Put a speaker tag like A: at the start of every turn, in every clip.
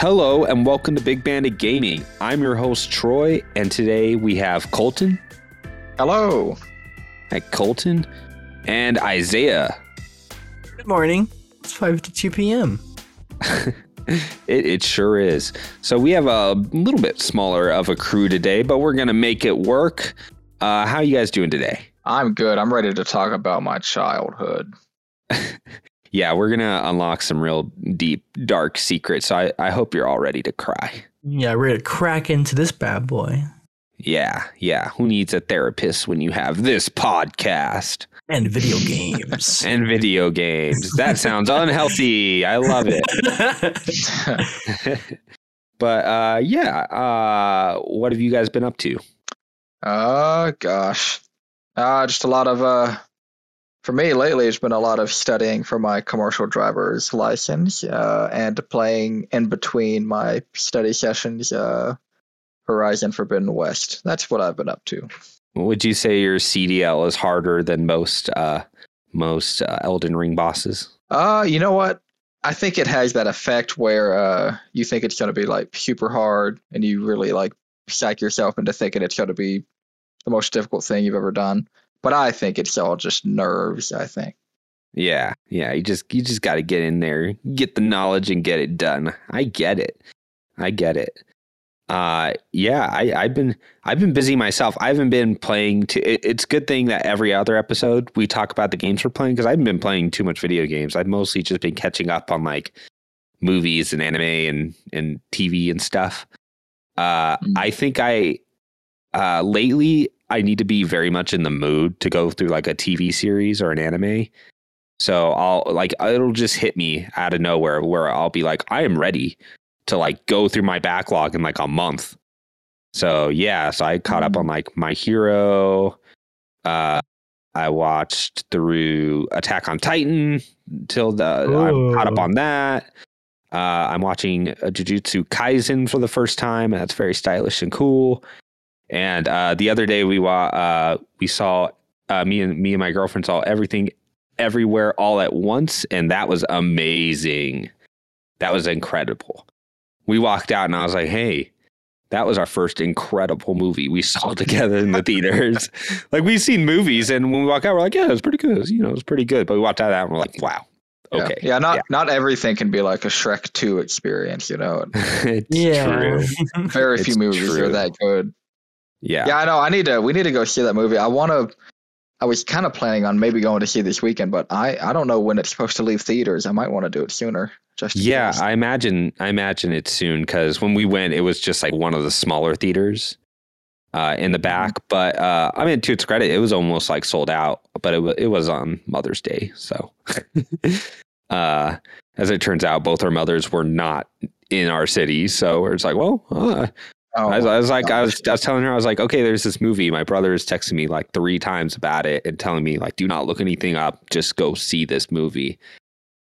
A: Hello and welcome to Big Bandit Gaming. I'm your host Troy, and today we have Colton.
B: Hello.
A: Hi, Colton, and Izayah.
C: Good morning. It's five to two p.m.
A: It, it sure is. So we have a little bit smaller of a crew today, but we're gonna make it work. Uh, how you guys doing today?
B: I'm good. I'm ready to talk about my childhood.
A: Yeah, we're gonna unlock some real deep, dark secrets. So I, I hope you're all ready to cry.
C: Yeah, we're gonna crack into this bad boy
A: Yeah, yeah. Who needs a therapist when you have this podcast
C: and video games.
A: and video games? That sounds unhealthy. I love it. but uh, yeah, uh, what have you guys been up to?
B: uh gosh. Uh just a lot of uh for me lately it's been a lot of studying for my commercial driver's license uh and playing in between my study sessions uh Horizon Forbidden West. That's what I've been up to.
A: Would you say your CDL is harder than most uh, most uh, Elden Ring bosses?
B: Uh, you know what? I think it has that effect where uh, you think it's going to be like super hard, and you really like psych yourself into thinking it's going to be the most difficult thing you've ever done. But I think it's all just nerves. I think.
A: Yeah, yeah. You just you just got to get in there, get the knowledge, and get it done. I get it. I get it. Uh, yeah. I I've been I've been busy myself. I haven't been playing. To, it, it's good thing that every other episode we talk about the games we're playing because I haven't been playing too much video games. I've mostly just been catching up on like movies and anime and and TV and stuff. Uh,
B: Mm.
A: I think I uh lately I need to be very much in the mood to go through like a TV series or an anime. So I'll like it'll just hit me out of nowhere where I'll be like, I am ready to like go through my backlog in like a month. So yeah, so I caught up on like My Hero. Uh I watched through Attack on Titan till the I'm caught up on that. Uh, I'm watching Jujutsu Kaisen for the first time, and that's very stylish and cool. And uh, the other day we wa- uh, we saw uh, me and me and my girlfriend saw everything everywhere all at once, and that was amazing. That was incredible. We walked out, and I was like, "Hey, that was our first incredible movie we saw together in the theaters." like we've seen movies, and when we walk out, we're like, "Yeah, it was pretty good. It was, you know, it was pretty good." But we walked out of that, and we're like, "Wow, okay,
B: Yeah. Not not everything can be like a Shrek Two experience. You know,
A: it's
C: yeah.
A: true.
B: very few movies
A: true.
B: are that good.
A: Yeah.
B: Yeah, I know. I need to. We need to go see that movie. I want to. I was kind of planning on maybe going to see this weekend, but I I don't know when it's supposed to leave theaters. I might want to do it sooner. Just
A: Yeah. I imagine I imagine it soon because when we went, it was just like one of the smaller theaters uh, in the
B: Mm-hmm.
A: back. But uh, I mean, to its credit, it was almost like sold out. But it was it was on Mother's Day, so uh, as it turns out, both our mothers were not in our city. So it's like, well, uh,
B: Oh,
A: I, was, I was like, I was. I was telling her, I was like, okay, there's this movie. My brother is texting me like three times about it and telling me like, do not look anything up. Just go see this movie.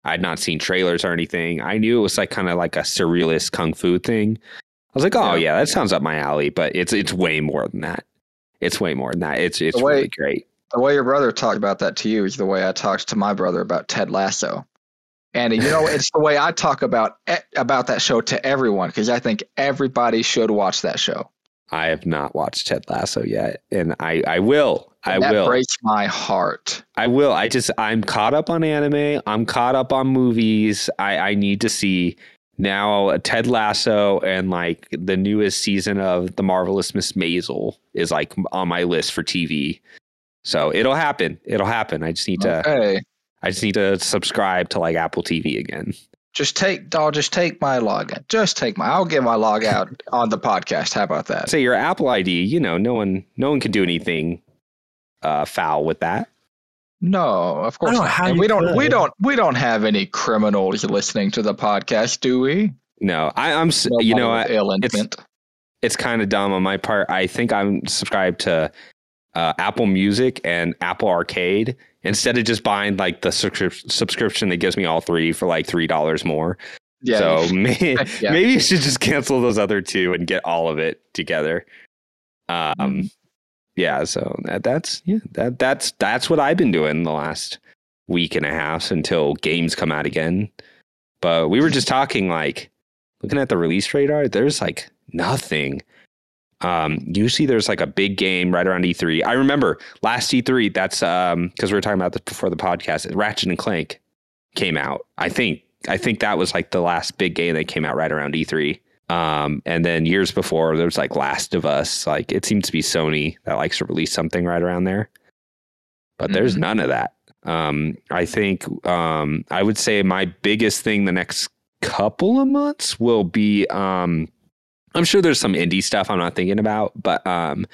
A: I'd not seen trailers or anything. I knew it was like kind of like a surrealist kung fu thing. I was like, oh
B: Yeah.
A: yeah, that sounds up my alley. But it's it's way more than that. It's way more than that. It's it's
B: way-
A: really great.
B: the way your brother talked about that to you is the way I talked to my brother about Ted Lasso. And you know, it's the way I talk about about that show to everyone because I think everybody should watch that show.
A: I have not watched Ted Lasso yet, and I I will. I
B: that
A: will.
B: breaks my heart.
A: I will. I just I'm caught up on anime. I'm caught up on movies. I I need to see now Ted Lasso and like the newest season of The Marvelous Miss Maisel is like on my list for TV. So it'll happen. It'll happen. I just need to
B: Okay,
A: I just need to subscribe to like Apple TV again.
B: just take. I'll just take my login. Just take my. I'll get my log out on the podcast. How about that?
A: Say your Apple ID, you know, no one no one can do anything uh foul with that.
B: No, of course
C: know
B: not.
C: how
B: And we don't. We don't. We don't have any criminals listening to the podcast, do we?
A: No, I, I'm s
B: Nobody
A: you know
B: with
A: what?
B: ill
A: it's- it's kind of dumb on my part. I think I'm subscribed to uh, Apple Music and Apple Arcade instead of just buying like the subscrip- subscription that gives me all three for like three dollars more.
B: Yeah.
A: so may-
B: Yeah.
A: maybe you should just cancel those other two and get all of it together. Um,
B: Mhm.
A: yeah. So that, that's yeah that that's that's what I've been doing the last week and a half until games come out again. But we were just talking like looking at the release radar, there's like nothing. Um, usually there's like a big game right around E3. I remember last E3, that's um because we were talking about this before the podcast. Ratchet and Clank came out. I think I think that was like the last big game that came out right around E3. Um, and then years before there was like Last of Us. Like it seems to be Sony that likes to release something right around there. But there's
B: Mhm.
A: none of that. Um, I think um, I would say my biggest thing the next couple of months will be um, I'm sure there's some indie stuff I'm not thinking about, but um,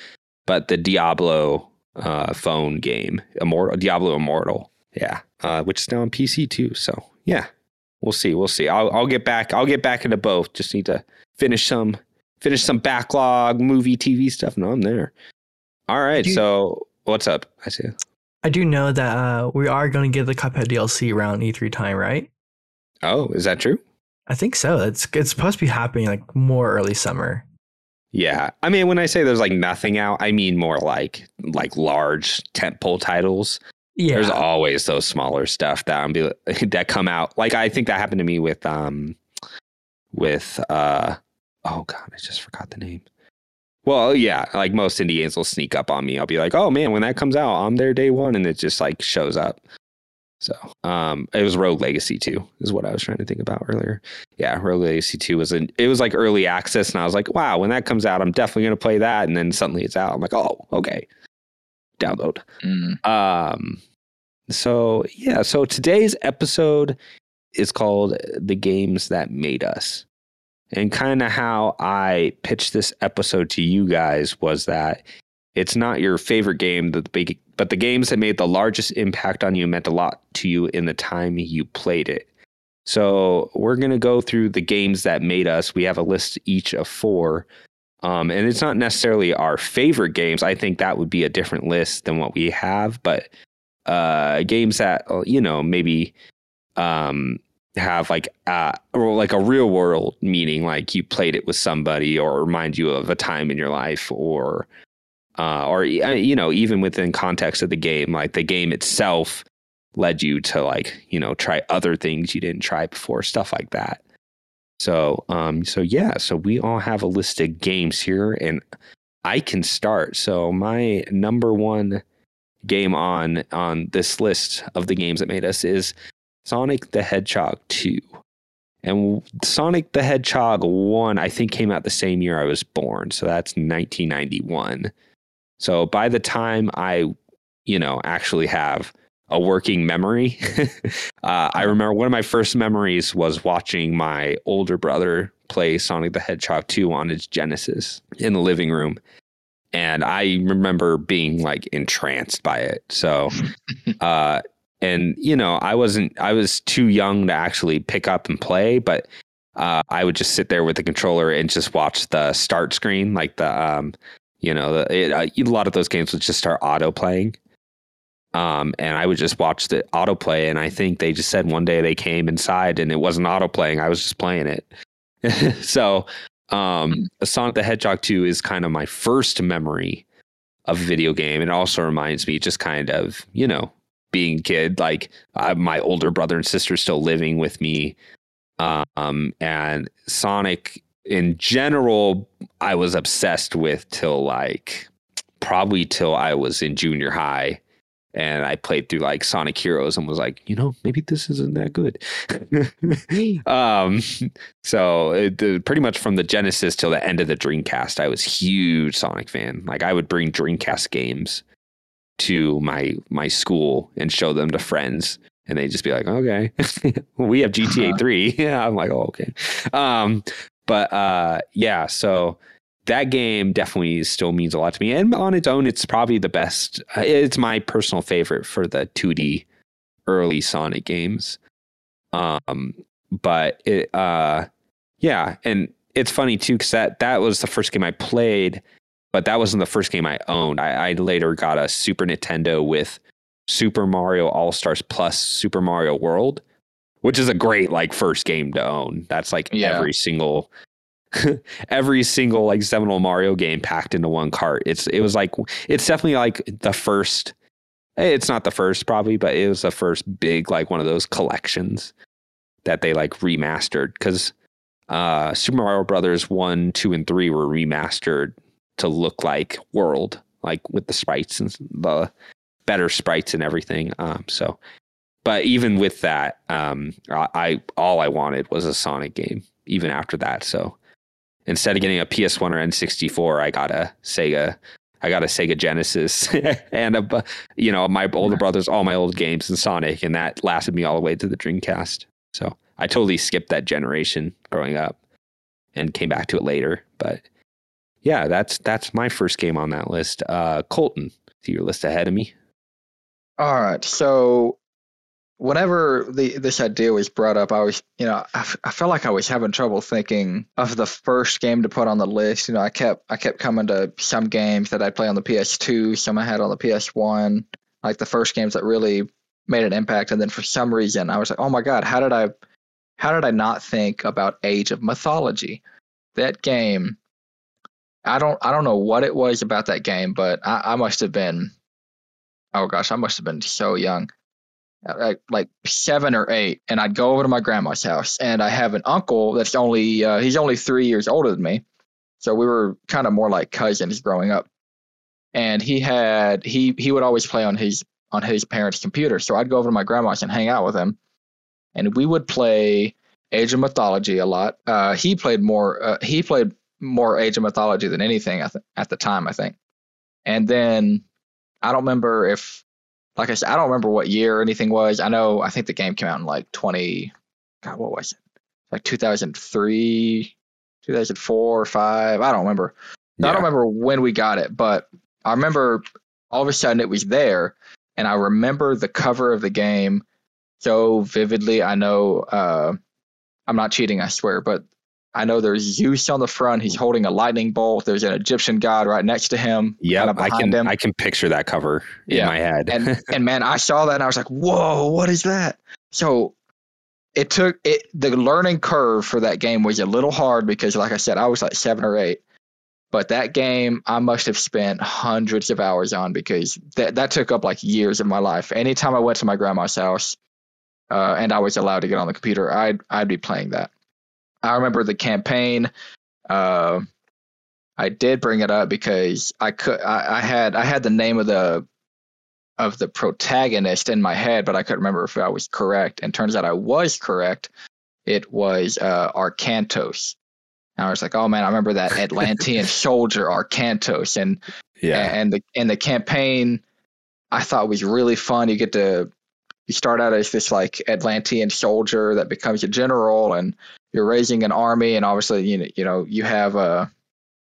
A: but the Diablo uh, phone game, Immortal Diablo Immortal, yeah, uh, which is now on PC too. So yeah, we'll see, we'll see. I'll I'll get back. I'll get back into both. Just need to finish some finish some backlog movie TV stuff. No, I'm there. All right,
C: you-
A: so what's up? I see.
C: I do know that uh, we are going to get the Cuphead DLC around E3 time, right?
A: Oh, is that true?
C: I think so. It's it's supposed to be happening like more early summer.
A: Yeah, I mean, when I say there's like nothing out, I mean more like like large tentpole titles.
C: Yeah,
A: There's always those smaller stuff that I'm be, that come out. Like I think that happened to me with um with uh oh god, I just forgot the name. Well, yeah, like most indie games will sneak up on me. I'll be like, oh man, when that comes out, I'm there day one, and it just like shows up. So, um, it was Rogue Legacy 2 is what I was trying to think about earlier. Yeah, Rogue Legacy 2 was an it was like early access, and I was like, wow, when that comes out, I'm definitely gonna play that. And then suddenly it's out. I'm like, oh, okay, download.
B: Mm.
A: Um, so yeah, so today's episode is called "The Games That Made Us," and kind of how I pitched this episode to you guys was that it's not your favorite game, that the big, but the games that made the largest impact on you meant a lot to you in the time you played it. So we're gonna go through the games that made us. We have a list each of four. Um, and it's not necessarily our favorite games. I think that would be a different list than what we have, but uh, games that uh, you know maybe um, have like uh, or like a real world meaning, like you played it with somebody, or remind you of a time in your life, or uh, or you know even within context of the game, like the game itself led you to like you know try other things you didn't try before, stuff like that. So, um, so yeah, so we all have a list of games here, and I can start. So my number one game on on this list of the games that made us is Sonic the Hedgehog 2. And Sonic the Hedgehog 1 I think came out the same year I was born, so that's 1991. So by the time I, you know, actually have a working memory, uh, I remember one of my first memories was watching my older brother play Sonic the Hedgehog 2 on his Genesis in the living room. And I remember being like entranced by it. So, uh, and you know, I wasn't, I was too young to actually pick up and play, but uh, I would just sit there with the controller and just watch the start screen, like the, um, you know, it, uh, a lot of those games would just start auto playing. Um, and I would just watch the autoplay, and I think they just said one day they came inside and it wasn't auto playing. I was just playing it. so, um, Sonic the Hedgehog 2 is kind of my first memory of a video game. It also reminds me just kind of, you know, being a kid, like uh, my older brother and sister still living with me. Um, and Sonic in general, I was obsessed with till like probably till I was in junior high and I played through like Sonic Heroes and was like, you know, maybe this isn't that good. um, so it, the, pretty much from the Genesis till the end of the Dreamcast, I was huge Sonic fan. Like I would bring Dreamcast games to my my school and show them to friends, and they'd just be like, okay, we have GTA three. yeah, I'm like, oh okay. Um, but uh, yeah, so that game definitely still means a lot to me. And on its own, it's probably the best. uh, It's my personal favorite for the 2D early Sonic games. Um, but it, uh, yeah, and it's funny too because that that was the first game I played, but that wasn't the first game I owned. I, I later got a Super Nintendo with Super Mario All Stars plus Super Mario World, which is a great like first game to own. That's like
B: Yeah.
A: every single every single like seminal Mario game packed into one cart. It's it was like it's definitely like the first. eh, It's not the first probably, but it was the first big like one of those collections that they like remastered because uh, Super Mario Brothers one, two, and three were remastered to look like World, like with the sprites and the better sprites and everything. Um, so, but even with that, um, I, I all I wanted was a Sonic game. Even after that, so instead of getting a PS1 or N64, I got a Sega. I got a Sega Genesis and a, you know my older brothers, all my old games and Sonic, and that lasted me all the way to the Dreamcast. So I totally skipped that generation growing up and came back to it later. But yeah, that's that's my first game on that list. Uh, Colton, see your list ahead of me.
B: All right. So whenever the this idea was brought up, I was, you know, I, I felt like I was having trouble thinking of the first game to put on the list. You know, I kept I kept coming to some games that I play on the PS2, some I had on the PS1, like the first games that really made an impact. And then for some reason, I was like, oh my god, how did I, how did I not think about Age of Mythology? That game. I don't I don't know what it was about that game, but I, I must have been oh gosh, I must have been so young like like seven or eight, and I'd go over to my grandma's house, and I have an uncle that's only uh, he's only three years older than me, so we were kind of more like cousins growing up. And he had he he would always play on his on his parents' computer, so I'd go over to my grandma's and hang out with him, and we would play Age of Mythology a lot. Uh, he played more uh, he played more Age of Mythology than anything at the, at the time, I think. And then I don't remember if like I said, I don't remember what year anything was. I know I think the game came out in like 20. God, what was it? Like 2003, 2004 or five. I don't remember. Yeah. I don't remember when we got it, but I remember all of a sudden it was there, and I remember the cover of the game so vividly. I know uh, I'm not cheating, I swear, but I know there's Zeus on the front. He's holding a lightning bolt. There's an Egyptian god right next to him.
A: Yeah, I can him. I can picture that cover yeah. in my head.
B: and and man, I saw that and I was like, whoa, what is that? So it took it the learning curve for that game was a little hard because like I said, I was like seven or eight. But that game I must have spent hundreds of hours on because that that took up like years of my life. Anytime I went to my grandma's house, uh, and I was allowed to get on the computer, I'd I'd be playing that. I remember the campaign. Uh, I did bring it up because I could. I, I, had I had the name of the of the protagonist in my head, but I couldn't remember if I was correct. And turns out I was correct. It was uh, Arkantos. And I was like, oh man, I remember that Atlantean soldier Arkantos, and yeah, and the and the campaign I thought was really fun. You get to you start out as this like Atlantean soldier that becomes a general, and you're raising an army, and obviously you know you know you have a.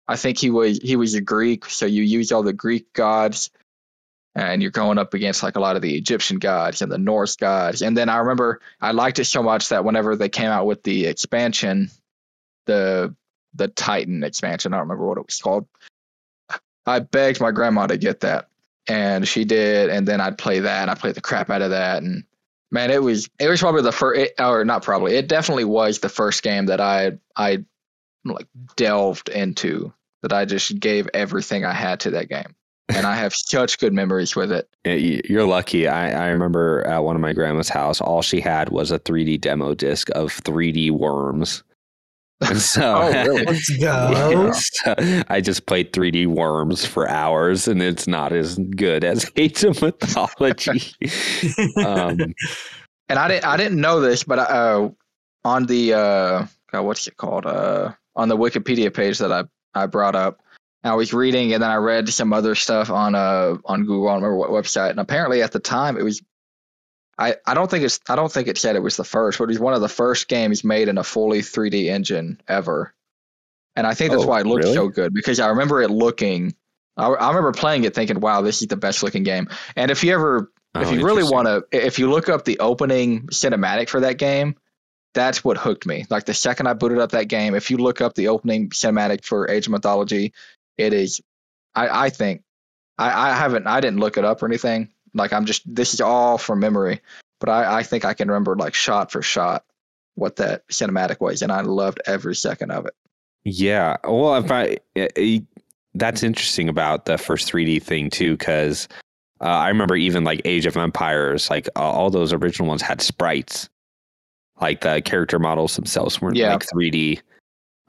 B: I think he was he was a Greek, so you use all the Greek gods, and you're going up against like a lot of the Egyptian gods and the Norse gods. And then I remember I liked it so much that whenever they came out with the expansion, the the Titan expansion, I don't remember what it was called. I begged my grandma to get that, and she did. And then I'd play that, and I played the crap out of that, and man, it was it was probably the first, or not probably, it definitely was the first game that I I like delved into that I just gave everything I had to that game. and I have such good memories with it.
A: You're lucky. I, I remember at one of my grandma's house, all she had was a 3D demo disc of 3D worms. And so, oh, really? let's go. So I just played 3D Worms for hours, and it's not as good as Age of Mythology.
B: um, and I didn't, I didn't know this, but uh, on the uh, God, what's it called? Uh, on the Wikipedia page that I I brought up, I was reading, and then I read some other stuff on uh on Google. I don't remember what website, and apparently at the time it was I, I don't think it's I don't think it said it was the first, but it was one of the first games made in a fully 3D engine ever. And I think that's oh, why it looked really? so good because I remember it looking. I, I, remember playing it thinking, "Wow, this is the best looking game." And if you ever, oh, if you really want to, if you look up the opening cinematic for that game, that's what hooked me. Like the second I booted up that game, if you look up the opening cinematic for Age of Mythology, it is. I, I think I, I haven't I didn't look it up or anything, like I'm just this is all from memory, but I, I think I can remember like shot for shot what that cinematic was, and I loved every second of it.
A: Yeah, well, if I that's interesting about the first 3D thing too, because uh, I remember even like Age of Empires, like uh, all those original ones had sprites, like the character models themselves weren't
B: Yeah.
A: like 3D.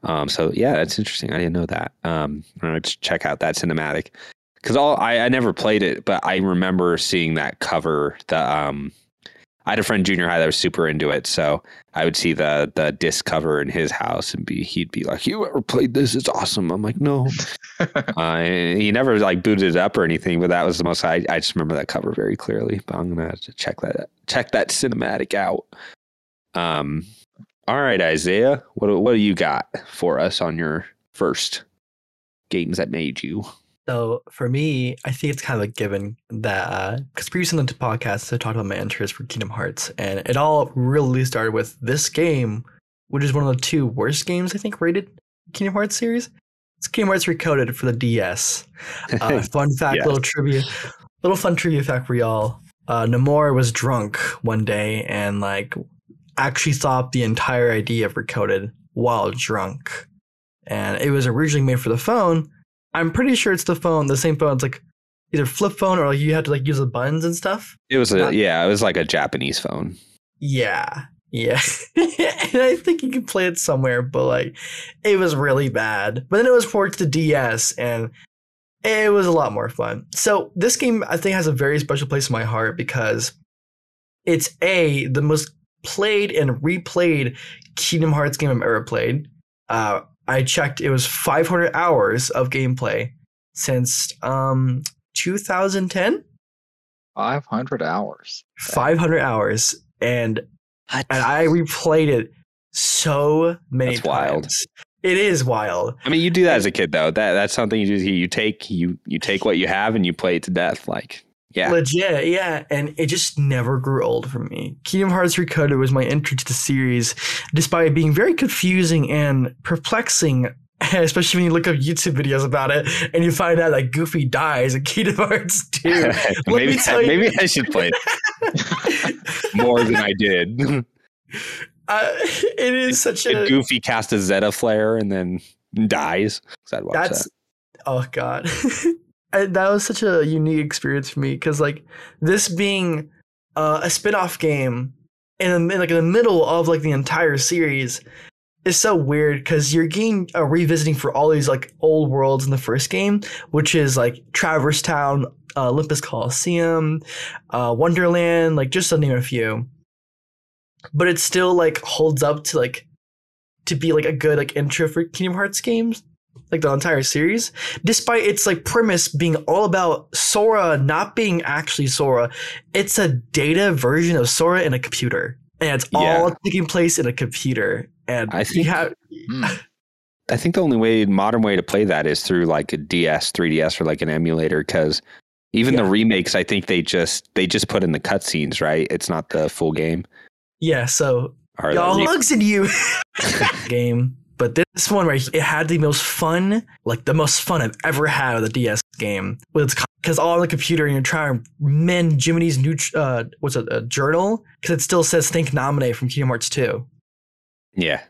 A: Um, so yeah, that's interesting. I didn't know that. Um, I'm gonna check out that cinematic because all I, I never played it, but I remember seeing that cover. The um, I had a friend junior high that was super into it, so I would see the the disc cover in his house and be he'd be like, "You ever played this? It's awesome." I'm like, "No." uh, he never like booted it up or anything, but that was the most. I, I just remember that cover very clearly. But I'm gonna have to check that check that cinematic out. Um, all right, Izayah, what what do you got for us on your first games that made you?
C: So for me, I think it's kind of a given that because previously in the podcast I talked about my interest for Kingdom Hearts, and it all really started with this game, which is one of the two worst games I think rated Kingdom Hearts series. It's Kingdom Hearts Recoded for the DS. Uh, fun fact,
A: Yes.
C: little trivia, little fun trivia fact for y'all. Uh, Nomura was drunk one day and like actually thought the entire idea of Recoded while drunk, and it was originally made for the phone. I'm pretty sure it's the phone, the same phone. It's like either flip phone or like you have to like use the buttons and stuff.
A: it was a
C: Not-
A: yeah, it was like a Japanese phone.
C: Yeah. Yeah. and I think you can play it somewhere, but like it was really bad. But then it was ported to DS and it was a lot more fun. So this game I think has a very special place in my heart because it's a the most played and replayed Kingdom Hearts game I've ever played. Uh, I checked; it was 500 hours of gameplay since um 2010.
B: 500 hours.
C: 500 hours, and and I replayed it so many
A: That's wild.
C: It is wild.
A: I mean, you do that as a kid though. That that's something you do. You take you you take what you have and you play it to death. Like yeah,
C: Legit, yeah. And it just never grew old for me. Kingdom Hearts Recoded was my entry to the series, despite being very confusing and perplexing, especially when you look up YouTube videos about it and you find out that Goofy dies in Kingdom Hearts 2. Let
A: maybe
C: tell you-
A: maybe I should play it more than I did.
C: uh, it is such
A: Did
C: a.
A: Goofy cast a Zettaflare and then dies. I'd watch
C: That's.
A: that.
C: Oh, God. I, that was such a unique experience for me because, like, this being uh, a spin off game in, the, like, in the middle of, like, the entire series is so weird because you're getting uh, revisiting for all these, like, old worlds in the first game, which is, like, Traverse Town, uh, Olympus Coliseum, uh, Wonderland, like, just to name a few. But it still, like, holds up to, like, to be, like, a good, like, intro for Kingdom Hearts games like the entire series, despite its like premise being all about Sora not being actually Sora. It's a data version of Sora in a computer, and it's all taking place in a computer. And
A: I think-
C: have
B: Hmm.
A: I think the only way modern way to play that is through like a DS, 3DS, or like an emulator. Because even the remakes, I think they just they just put in the cutscenes, right? It's not the full game.
C: yeah. So
A: Or the
C: y'all
A: re-
C: hugs in you game. But this one right, it had the most fun, like the most fun I've ever had with a DS game. With because all on the computer and you're trying to mend Jiminy's new uh, what's it, a journal because it still says "Think Naminé" from Kingdom Hearts 2.
A: yeah.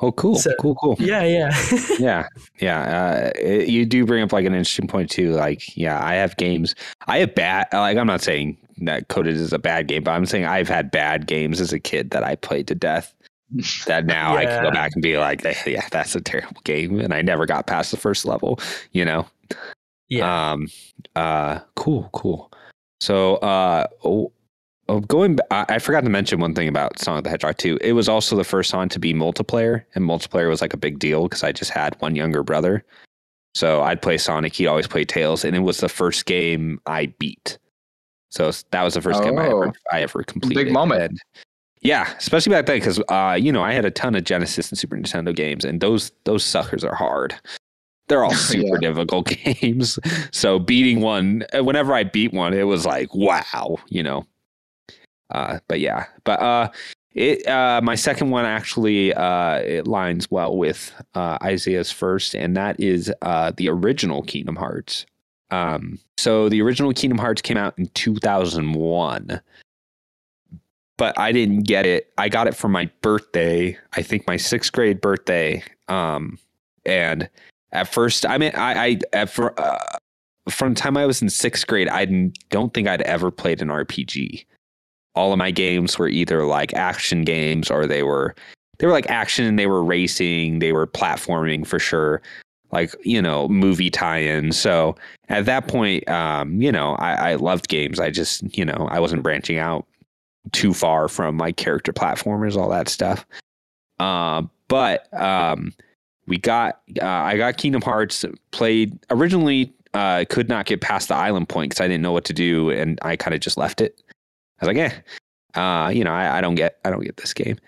A: Oh, cool,
C: So-
A: cool, cool.
C: Yeah, yeah.
A: yeah yeah uh, it- you do bring up like an interesting point too like yeah i have games i have bad like i'm not saying that coded is a bad game but i'm saying i've had bad games as a kid that i played to death that now i can go back and be like "Eh, yeah that's a terrible game and i never got past the first level you know
C: yeah.
A: um uh cool cool so uh oh, oh, going ba- I, I forgot to mention one thing about Sonic the Hedgehog 2. It was also the first Sonic to be multiplayer, and multiplayer was like a big deal because I just had one younger brother. So I'd play Sonic, he'd always play Tails, and it was the first game I beat. So that was the first game I ever
B: Oh.
A: I ever completed.
B: Big moment.
A: And yeah, especially back then because uh, you know I had a ton of Genesis and Super Nintendo games, and those those suckers are hard. They're all super difficult games. So beating one, uh, whenever I beat one, it was like wow, you know. Uh, but yeah, but uh, it uh, my second one actually uh, it lines well with uh, Izayah's first, and that is uh, the original Kingdom Hearts. Um, so the original Kingdom Hearts came out in 2001 but I didn't get it. I got it for my birthday. I think my sixth grade birthday. Um, and at first, I mean, I, I at fir- uh, from the time I was in sixth grade, I don't think I'd ever played an RPG. all of my games were either like action games or they were they were like action, they were racing, they were platforming for sure, like you know movie tie-in. So at that point, um, you know, I, I loved games. I just you know I wasn't branching out too far from my character platformers, all that stuff. Uh, but um, we got uh, I got Kingdom Hearts played originally. Uh, could not get past the island point because I didn't know what to do, and I kind of just left it. I was like, eh, uh, you know, I, I don't get I don't get this game.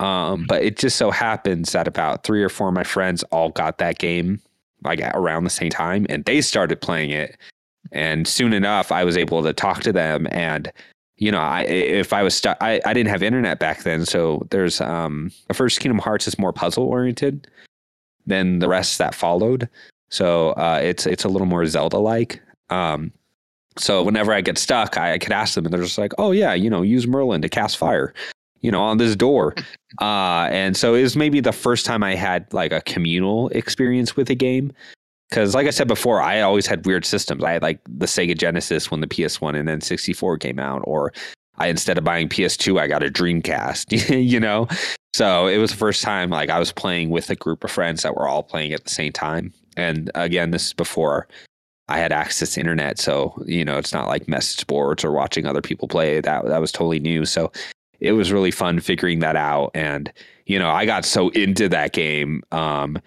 A: Um, but it just so happens that about three or four of my friends all got that game like around the same time, and they started playing it. And soon enough, I was able to talk to them, and you know, I if I was stuck, I, I didn't have internet back then, so there's um the first Kingdom Hearts is more puzzle oriented than the rest that followed. So uh, it's it's a little more Zelda like. Um, so whenever I get stuck, I, I could ask them, and they're just like, "Oh yeah, you know, use Merlin to cast fire." you know, on this door. Uh, and so it was maybe the first time I had like a communal experience with a game. Because, like I said before, I always had weird systems. I had like the Sega Genesis when the PS1 and then 64 came out, or I instead of buying PS2, I got a Dreamcast, you know? So it was the first time like I was playing with a group of friends that were all playing at the same time. And again, this is before I had access to internet. So, you know, it's not like message boards or watching other people play. That that was totally new. So it was really fun figuring that out. And, you know, I got so into that game um,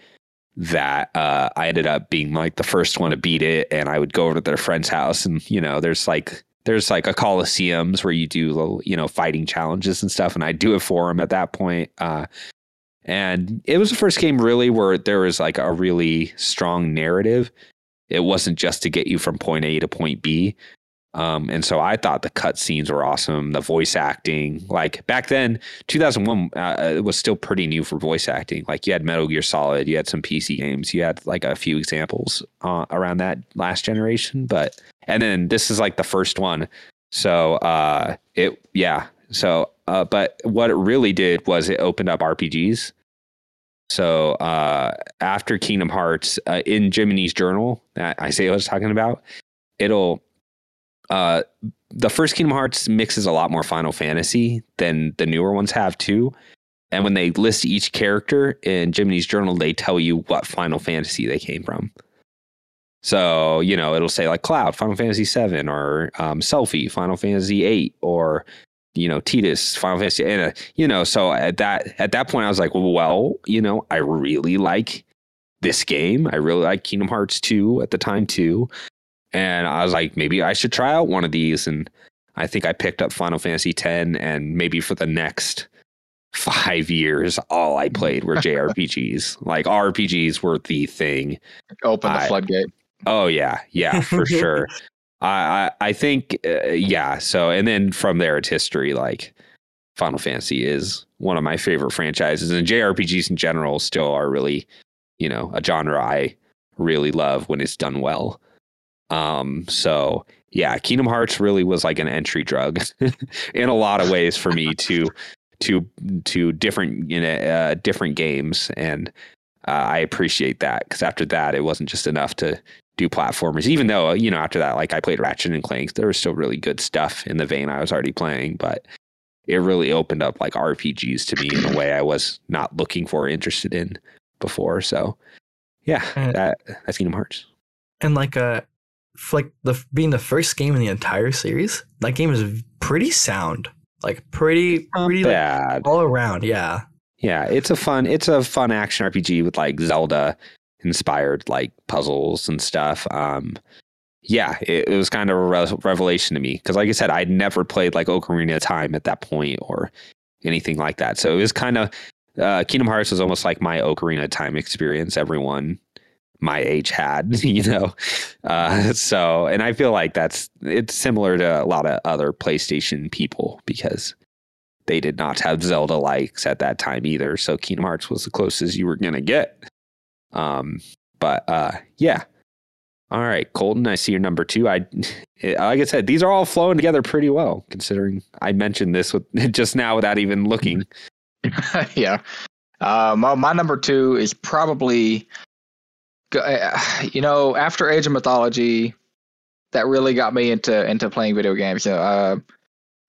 A: that uh, I ended up being like the first one to beat it. And I would go over to their friend's house and, you know, there's like, there's like a coliseums where you do little, you know, fighting challenges and stuff. And I do it for them at that point. Uh, and it was the first game really where there was like a really strong narrative. It wasn't just to get you from point A to point B. Um, and so I thought the cutscenes were awesome. The voice acting, like back then, 2001 uh, it was still pretty new for voice acting. Like you had Metal Gear Solid, you had some PC games, you had like a few examples uh, around that last generation. But and then this is like the first one. So uh, it yeah. So uh, but what it really did was it opened up RPGs. So uh, after Kingdom Hearts, uh, in Jiminy's journal that Izayah was talking about, it'll uh, the first Kingdom Hearts mixes a lot more Final Fantasy than the newer ones have too. And when they list each character in Jiminy's journal, they tell you what Final Fantasy they came from. So, you know, it'll say like Cloud, Final Fantasy 7, or um, Selphie, Final Fantasy 8, or, you know, Tidus, Final Fantasy, and, uh, you know, so at that, at that point, I was like, well, you know, I really like this game. I really like Kingdom Hearts 2 at the time too. And I was like, maybe I should try out one of these. And I think I picked up Final Fantasy X, and maybe for the next five years, all I played were JRPGs. like RPGs were the thing.
B: Open the I, floodgate.
A: Oh yeah, yeah, for sure. I, I, I think uh, yeah. So and then from there, it's history. Like Final Fantasy is one of my favorite franchises, and JRPGs in general still are really, you know, a genre I really love when it's done well. Um, so yeah, Kingdom Hearts really was like an entry drug in a lot of ways for me to to to different you know uh, different games, and uh, I appreciate that because after that, it wasn't just enough to do platformers. Even though you know after that, like I played Ratchet and Clank, there was still really good stuff in the vein I was already playing, but it really opened up like RPGs to me in a way I was not looking for, or interested in before. So yeah, that that's Kingdom Hearts.
C: And like uh like the being the first game in the entire series, that game is pretty sound. Like pretty pretty bad like, all around. Yeah.
A: Yeah, it's a fun it's a fun action RPG with like Zelda inspired like puzzles and stuff. Um yeah, it, it was kind of a re- revelation to me because, like I said, I'd never played like Ocarina of Time at that point or anything like that. So it was kind of uh, Kingdom Hearts was almost like my Ocarina of Time experience. Everyone my age had, you know. Uh, so, and I feel like that's it's similar to a lot of other PlayStation people because they did not have Zelda likes at that time either. So Kingdom Hearts was the closest you were gonna get. Um, but uh, yeah. All right, Colton, I see your number two. I, like I said, these are all flowing together pretty well, considering I mentioned this with just now without even looking.
B: yeah. Uh, my, my number two is probably you know, after Age of Mythology, that really got me into into playing video games. You know, uh,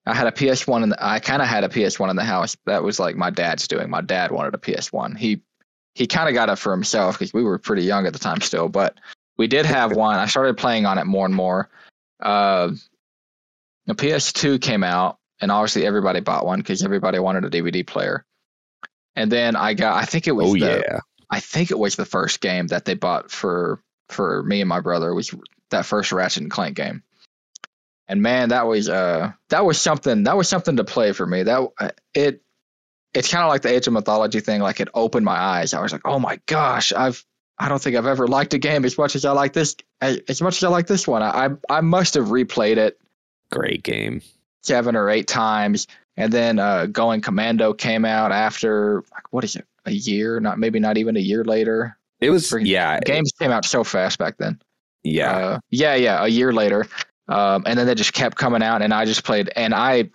B: I had a PS1 and I kind of had a PS1 in the house. That was like my dad's doing. My dad wanted a PS1. He he kind of got it for himself because we were pretty young at the time still, but we did have one. I started playing on it more and more. Uh, the PS2 came out, and obviously everybody bought one because everybody wanted a DVD player. And then I got, I think it was,
A: Oh
B: the,
A: yeah.
B: I think it was the first game that they bought for for me and my brother was that first Ratchet and Clank game. And man, that was uh that was something that was something to play for me. That uh, it it's kind of like the Age of Mythology thing. Like it opened my eyes. I was like, oh my gosh, I've I don't think I've ever liked a game as much as I like this as as much as I like this one. I I, I must have replayed it
A: Great game.
B: seven or eight times. And then uh, Going Commando came out after like, what is it? A year? Not maybe not even a year later.
A: It was
B: Freaking
A: yeah,
B: Games came out so fast back then.
A: yeah.
B: Uh, yeah, yeah, a year later. Um, and then they just kept coming out, and I just played. And I,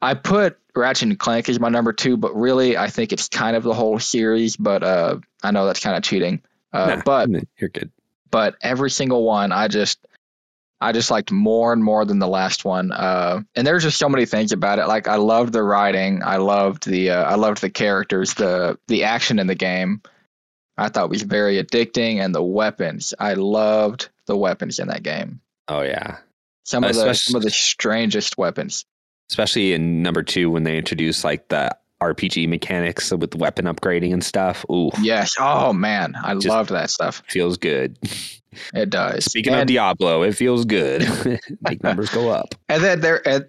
B: I put Ratchet and Clank as my number two, but really, I think it's kind of the whole series. But uh, I know that's kind of cheating. Uh,
A: Nah,
B: but
A: you're good.
B: but every single one, I just, I just liked more and more than the last one. Uh, and there's just so many things about it. Like I loved the writing, I loved the, uh, I loved the characters, the the action in the game. I thought was very addicting, and the weapons. I loved the weapons in that game.
A: Oh yeah.
B: Some of the some of the strangest weapons.
A: Especially in number two when they introduce like the RPG mechanics with weapon upgrading and stuff. Ooh,
B: Yes. Oh man, I
A: Just-
B: loved that stuff.
A: feels good.
B: It does.
A: Speaking of Diablo, it feels good. Make numbers go up.
B: and then there and,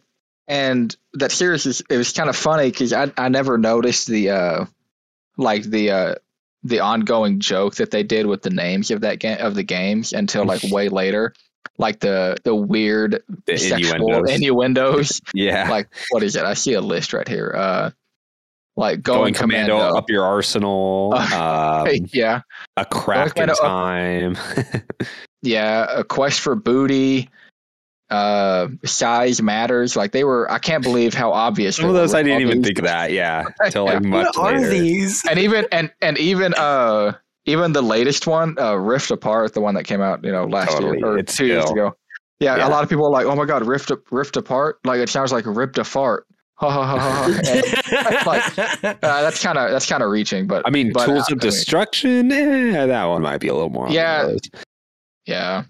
B: and that series is it was kind of funny because I I never noticed the uh like the uh the ongoing joke that they did with the names of that game of the games until like way later. Like the the weird
A: The
B: sexual
A: innuendos.
B: innuendos.
A: yeah.
B: like what is it? I see a list right here. Uh like
A: Going,
B: going,
A: commando,
B: commando.
A: up your arsenal. um,
B: yeah.
A: a crack in
B: commando up-
A: time.
B: Yeah, a quest for booty. Uh, size matters. Like they were. I can't believe how obvious.
A: Some of those
B: were
A: I didn't even
B: these.
A: think of that. Yeah. Until like much
C: What are
A: later.
C: these?
B: And even and and even uh even the latest one, uh, Rift Apart, the one that came out, you know, last
A: Totally.
B: year or
A: It's
B: two years ago. Yeah,
A: Yeah.
B: a lot of people are like, "Oh my god, Rift Rift Apart!" Like it sounds like ripped a fart. Ha ha ha ha. ha. like- uh, that's kind of that's kind of reaching, but
A: I mean,
B: but,
A: tools
B: uh,
A: of
B: I mean,
A: destruction. Eh, that one might be a little more.
B: Yeah. Yeah.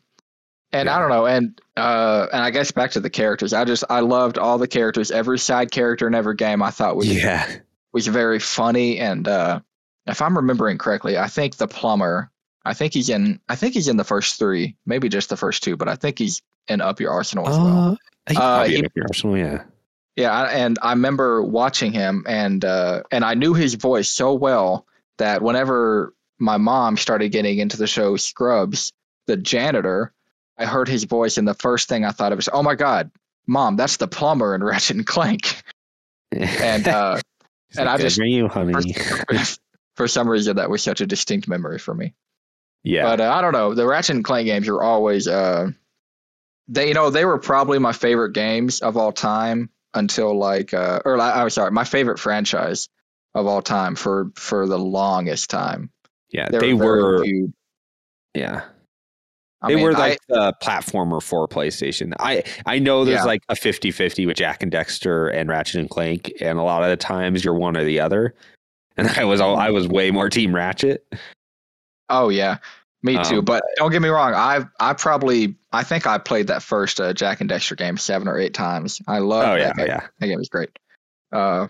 B: And
A: Yeah.
B: I don't know, and uh, and I guess back to the characters. I just I loved all the characters. Every side character in every game I thought was
A: Yeah.
B: was very funny. And uh, if I'm remembering correctly, I think the plumber. I think he's in. I think he's in the first three, maybe just the first two, but I think he's in Up Your Arsenal as well.
A: Uh, he
B: Uh, he-
A: up in Arsenal, yeah.
B: Yeah, I- and I remember watching him, and uh, and I knew his voice so well that whenever my mom started getting into the show Scrubs, the janitor, I heard his voice, and the first thing I thought of was, "Oh my God, mom, that's the plumber in Ratchet and Clank." And uh, and I
A: "Good
B: just-
A: for you, honey.
B: for some reason, that was such a distinct memory for me.
A: yeah.
B: But uh, I don't know. The Ratchet and Clank games are always, uh, they you know, they were probably my favorite games of all time until like, uh, or I'm sorry, my favorite franchise of all time for for the longest time.
A: yeah.
B: They,
A: They,
B: were,
A: were, yeah.
B: I
A: they
B: mean,
A: were
B: I-
A: like the platformer for PlayStation. I I know there's
B: Yeah.
A: like a 50-50 with Jak and Daxter and Ratchet and Clank, and a lot of the times you're one or the other. And I was all I was way more Team Ratchet.
B: oh yeah, me too.
A: Um,
B: but don't get me wrong. I I probably I think I played that first uh, Jak and Daxter game seven or eight times. I love
A: Oh
B: that
A: yeah,
B: game.
A: yeah.
B: That game was great. Uh,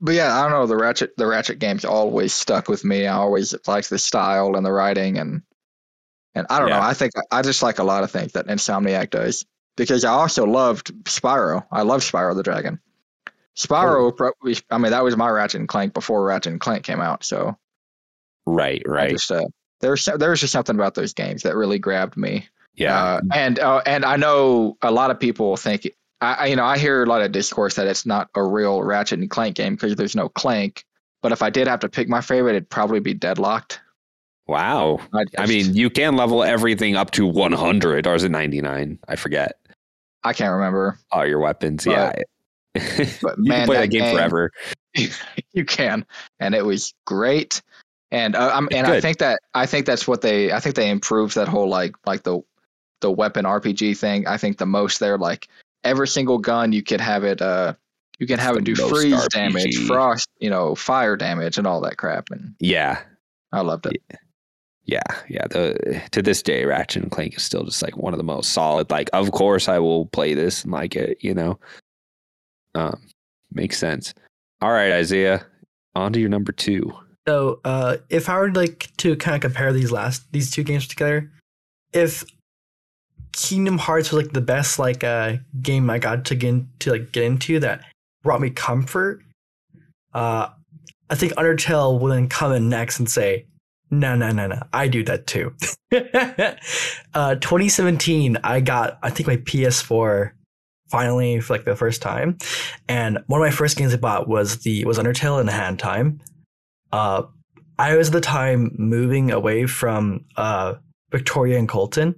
B: but yeah, I don't know. The Ratchet the Ratchet games always stuck with me. I always liked the style and the writing and and I don't
A: Yeah.
B: know. I think I just like a lot of things that Insomniac does because I also loved Spyro. I love Spyro the Dragon. Spyro, pro- I mean, that was my Ratchet and Clank before Ratchet and Clank came out. So
A: Right,
B: I
A: right.
B: just uh, there's there's just something about those games that really grabbed me.
A: yeah.
B: Uh, and uh, and I know a lot of people think I, you know I hear a lot of discourse that it's not a real Ratchet and Clank game because there's no Clank. But if I did have to pick my favorite, it'd probably be Deadlocked.
A: wow.
B: I,
A: I mean, you can level everything up to 100 or is it 99? I forget.
B: I can't remember,
A: All your weapons.
B: But-
A: yeah.
B: but
A: you
B: man,
A: can play that
B: that
A: game,
B: game-
A: forever.
B: you can, and it was great. And uh, I'm, and I think that I think that's what they I think they improved that whole like like the the weapon RPG thing. I think the most there like every single gun you could have it uh You can have it do freeze damage, frost, you know, fire damage, and all that crap. And
A: Yeah,
B: I loved it.
A: yeah, yeah. The to this day, Ratchet and Clank is still just like one of the most solid. Like, of course, I will play this and like it. You know, um, makes sense. All right, Izayah, on to your number two.
C: So, uh, if I were like to kind of compare these last these two games together, if Kingdom Hearts was like the best like uh game I got to get in, to like get into that brought me comfort, uh, I think Undertale will then come in next and say, "No, no, no, no, I do that too." uh, 2017, I got I think my PS4 finally for like the first time, and one of my first games I bought was the was Undertale in hand time uh, I was at the time moving away from uh, Victoria and Colton,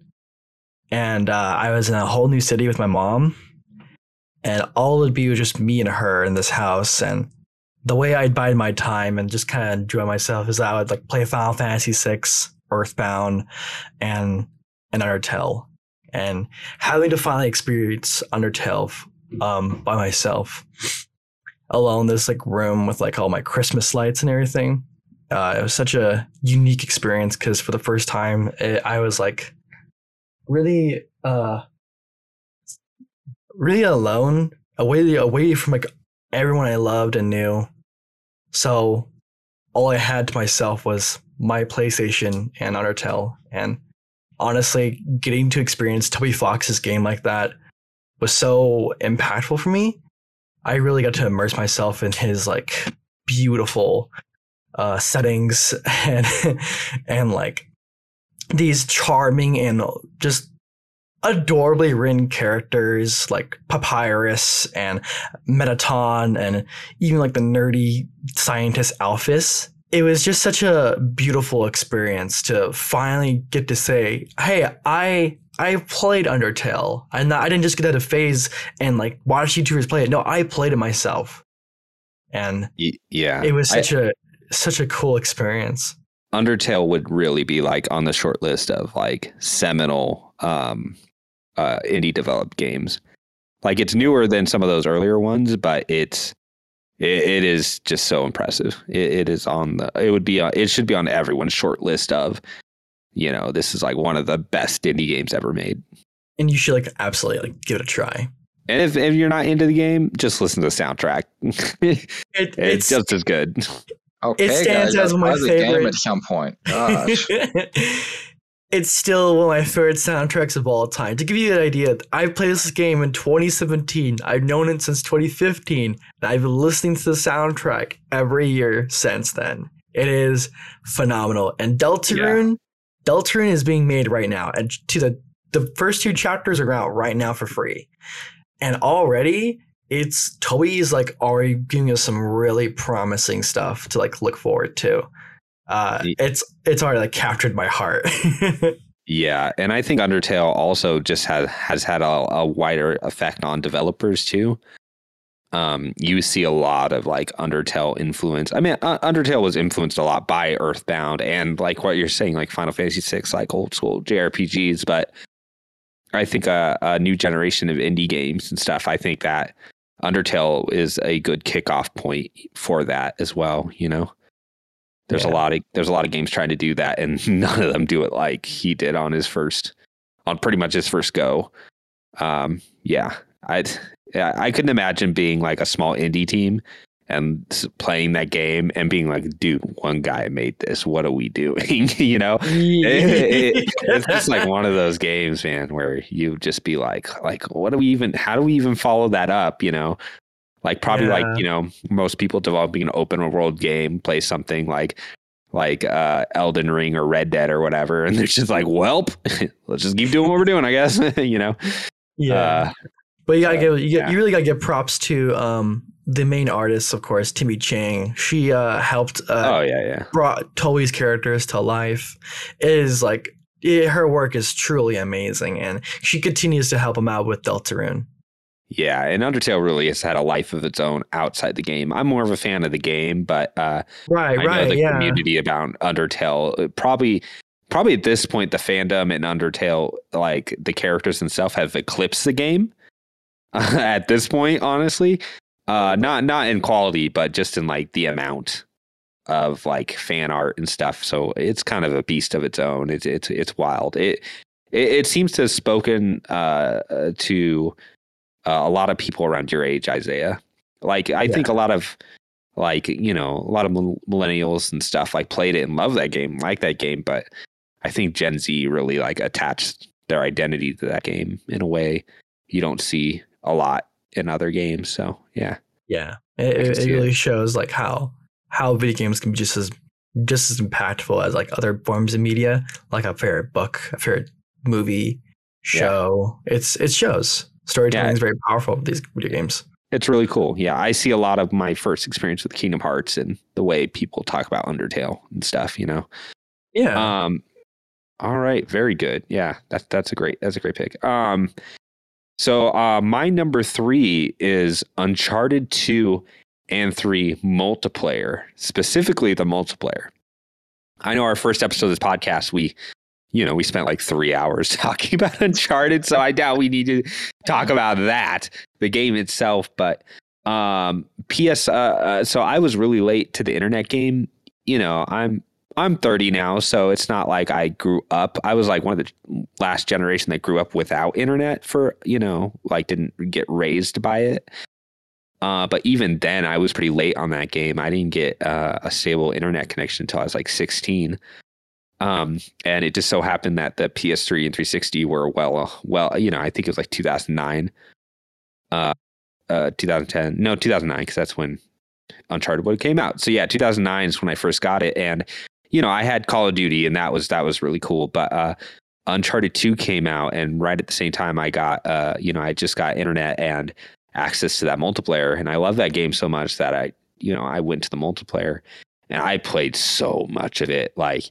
C: and uh, I was in a whole new city with my mom, and all it would be was just me and her in this house. And the way I'd bide my time and just kind of enjoy myself is I would like play Final Fantasy VI, Earthbound, and and Undertale, and having to finally experience Undertale um, by myself alone this like room with like all my Christmas lights and everything. Uh, it was such a unique experience because for the first time it, I was like really uh really alone away away from like everyone I loved and knew. So all I had to myself was my PlayStation and Undertale and honestly getting to experience Toby Fox's game like that was so impactful for me I really got to immerse myself in his like beautiful uh, settings and and like these charming and just adorably written characters like Papyrus and Mettaton and even like the nerdy scientist Alphys. It was just such a beautiful experience to finally get to say, "Hey, I I played Undertale. and I didn't just get out of phase and like watch YouTubers play it. No, I played it myself, and
A: yeah,
C: it was such a such a cool experience.
A: Undertale would really be like on the short list of like seminal um, uh, indie developed games. Like it's newer than some of those earlier ones, but it's it, it is just so impressive. It, it is on the. It would be. On, it should be on everyone's short list of. You know, this is like one of the best indie games ever made.
C: And you should like absolutely like give it a try.
A: And if, if you're not into the game, just listen to the soundtrack.
C: It,
A: it's
C: it's
A: just as good.
B: Okay,
C: stands
B: guys,
C: as my
B: buy the game
C: favorite-
B: at some point. Gosh.
C: it's still one of my favorite soundtracks of all time. To give you an idea, I played this game in 2017. I've known it since 2015, and I've been listening to the soundtrack every year since then. It is phenomenal. And Deltarune, Deltarune is being made right now, and to the the first two chapters are out right now for free, and already it's Toby's like already giving us some really promising stuff to like look forward to. Uh, it's it's already like captured my heart.
A: Yeah, and I think Undertale also just has has had a, a wider effect on developers too. Um, you see a lot of like Undertale influence. I mean, uh, Undertale was influenced a lot by Earthbound and like what you're saying, like Final Fantasy VI, like old school JRPGs. But I think a, a new generation of indie games and stuff. I think that Undertale is a good kickoff point for that as well. You know there's a lot of there's a lot of games trying to do that and none of them do it like he did on his first on pretty much his first go um yeah i'd yeah, i couldn't imagine being like a small indie team and playing that game and being like dude one guy made this. What are we doing? You know? It- it- it's just like one of those games man where you just be like like what do we even how do we even follow that up? You know? Like probably
C: Yeah.
A: like you know most people developing an open world game play something like like uh elden ring or red dead or whatever and they're just like welp let's just keep doing what we're doing i guess you know?
C: Yeah.
A: uh,
C: But you gotta
A: Uh,
C: give you,
A: yeah.
C: you really gotta give props to um the main artist, of course, Temmie Chang. She uh helped uh
A: oh yeah yeah
C: brought Toby's characters to life. It is like it, her work is truly amazing, and she continues to help him out with Deltarune.
A: yeah and undertale really has had a life of its own outside the game i'm more of a fan of the game but uh
C: Right,
A: I know
C: right,
A: the
C: yeah.
A: community about Undertale uh, probably probably at this point the fandom and Undertale like the characters themselves have eclipsed the game at this point honestly Uh, not not in quality, but just in like the amount of like fan art and stuff. So it's kind of a beast of its own. It's it's it's wild. It it, it seems to have spoken uh, uh to uh, a lot of people around your age, Izayah. Like I
C: Yeah.
A: think a lot of like you know a lot of millennials and stuff like played it and love that game, like that game. But I think Gen Z really like attached their identity to that game in a way you don't see a lot in other games. So yeah,
C: Yeah, it, it,
A: see
C: it
A: it.
C: really shows like how how video games can be just as just as impactful as like other forms of media, like a favorite book, a favorite movie, show. It's it shows storytelling
A: Yeah.
C: is very powerful with these video games.
A: it's really cool. Yeah, I see a lot of my first experience with Kingdom Hearts and the way people talk about Undertale and stuff. You know.
C: Yeah,
A: Um, all right, very good. Yeah, that's that's a great that's a great pick. Um, so uh, my number three is Uncharted two and three multiplayer, specifically the multiplayer. I know our first episode of this podcast, we, you know, we spent like three hours talking about Uncharted, so I doubt we need to talk about that, the game itself. But um, PS, uh, uh, so I was really late to the internet game. You know, I'm I'm 30 now, so it's not like I grew up. I was like one of the last generation that grew up without internet for, you know, like didn't get raised by it. Uh, but even then, I was pretty late on that game. I didn't get uh, a stable internet connection until I was like 16. Um, and it just so happened that the PS3 and 360 were well, well, you know, I think it was like 2009, uh, uh, 2010, no, 2009, because that's when Uncharted would came out. So yeah, 2009 is when I first got it, and you know, I had Call of Duty, and that was that was really cool. But uh, Uncharted 2 came out, and right at the same time, I got uh, you know, I just got internet and access to that multiplayer, and I love that game so much that I, you know, I went to the multiplayer, and I played so much of it. Like,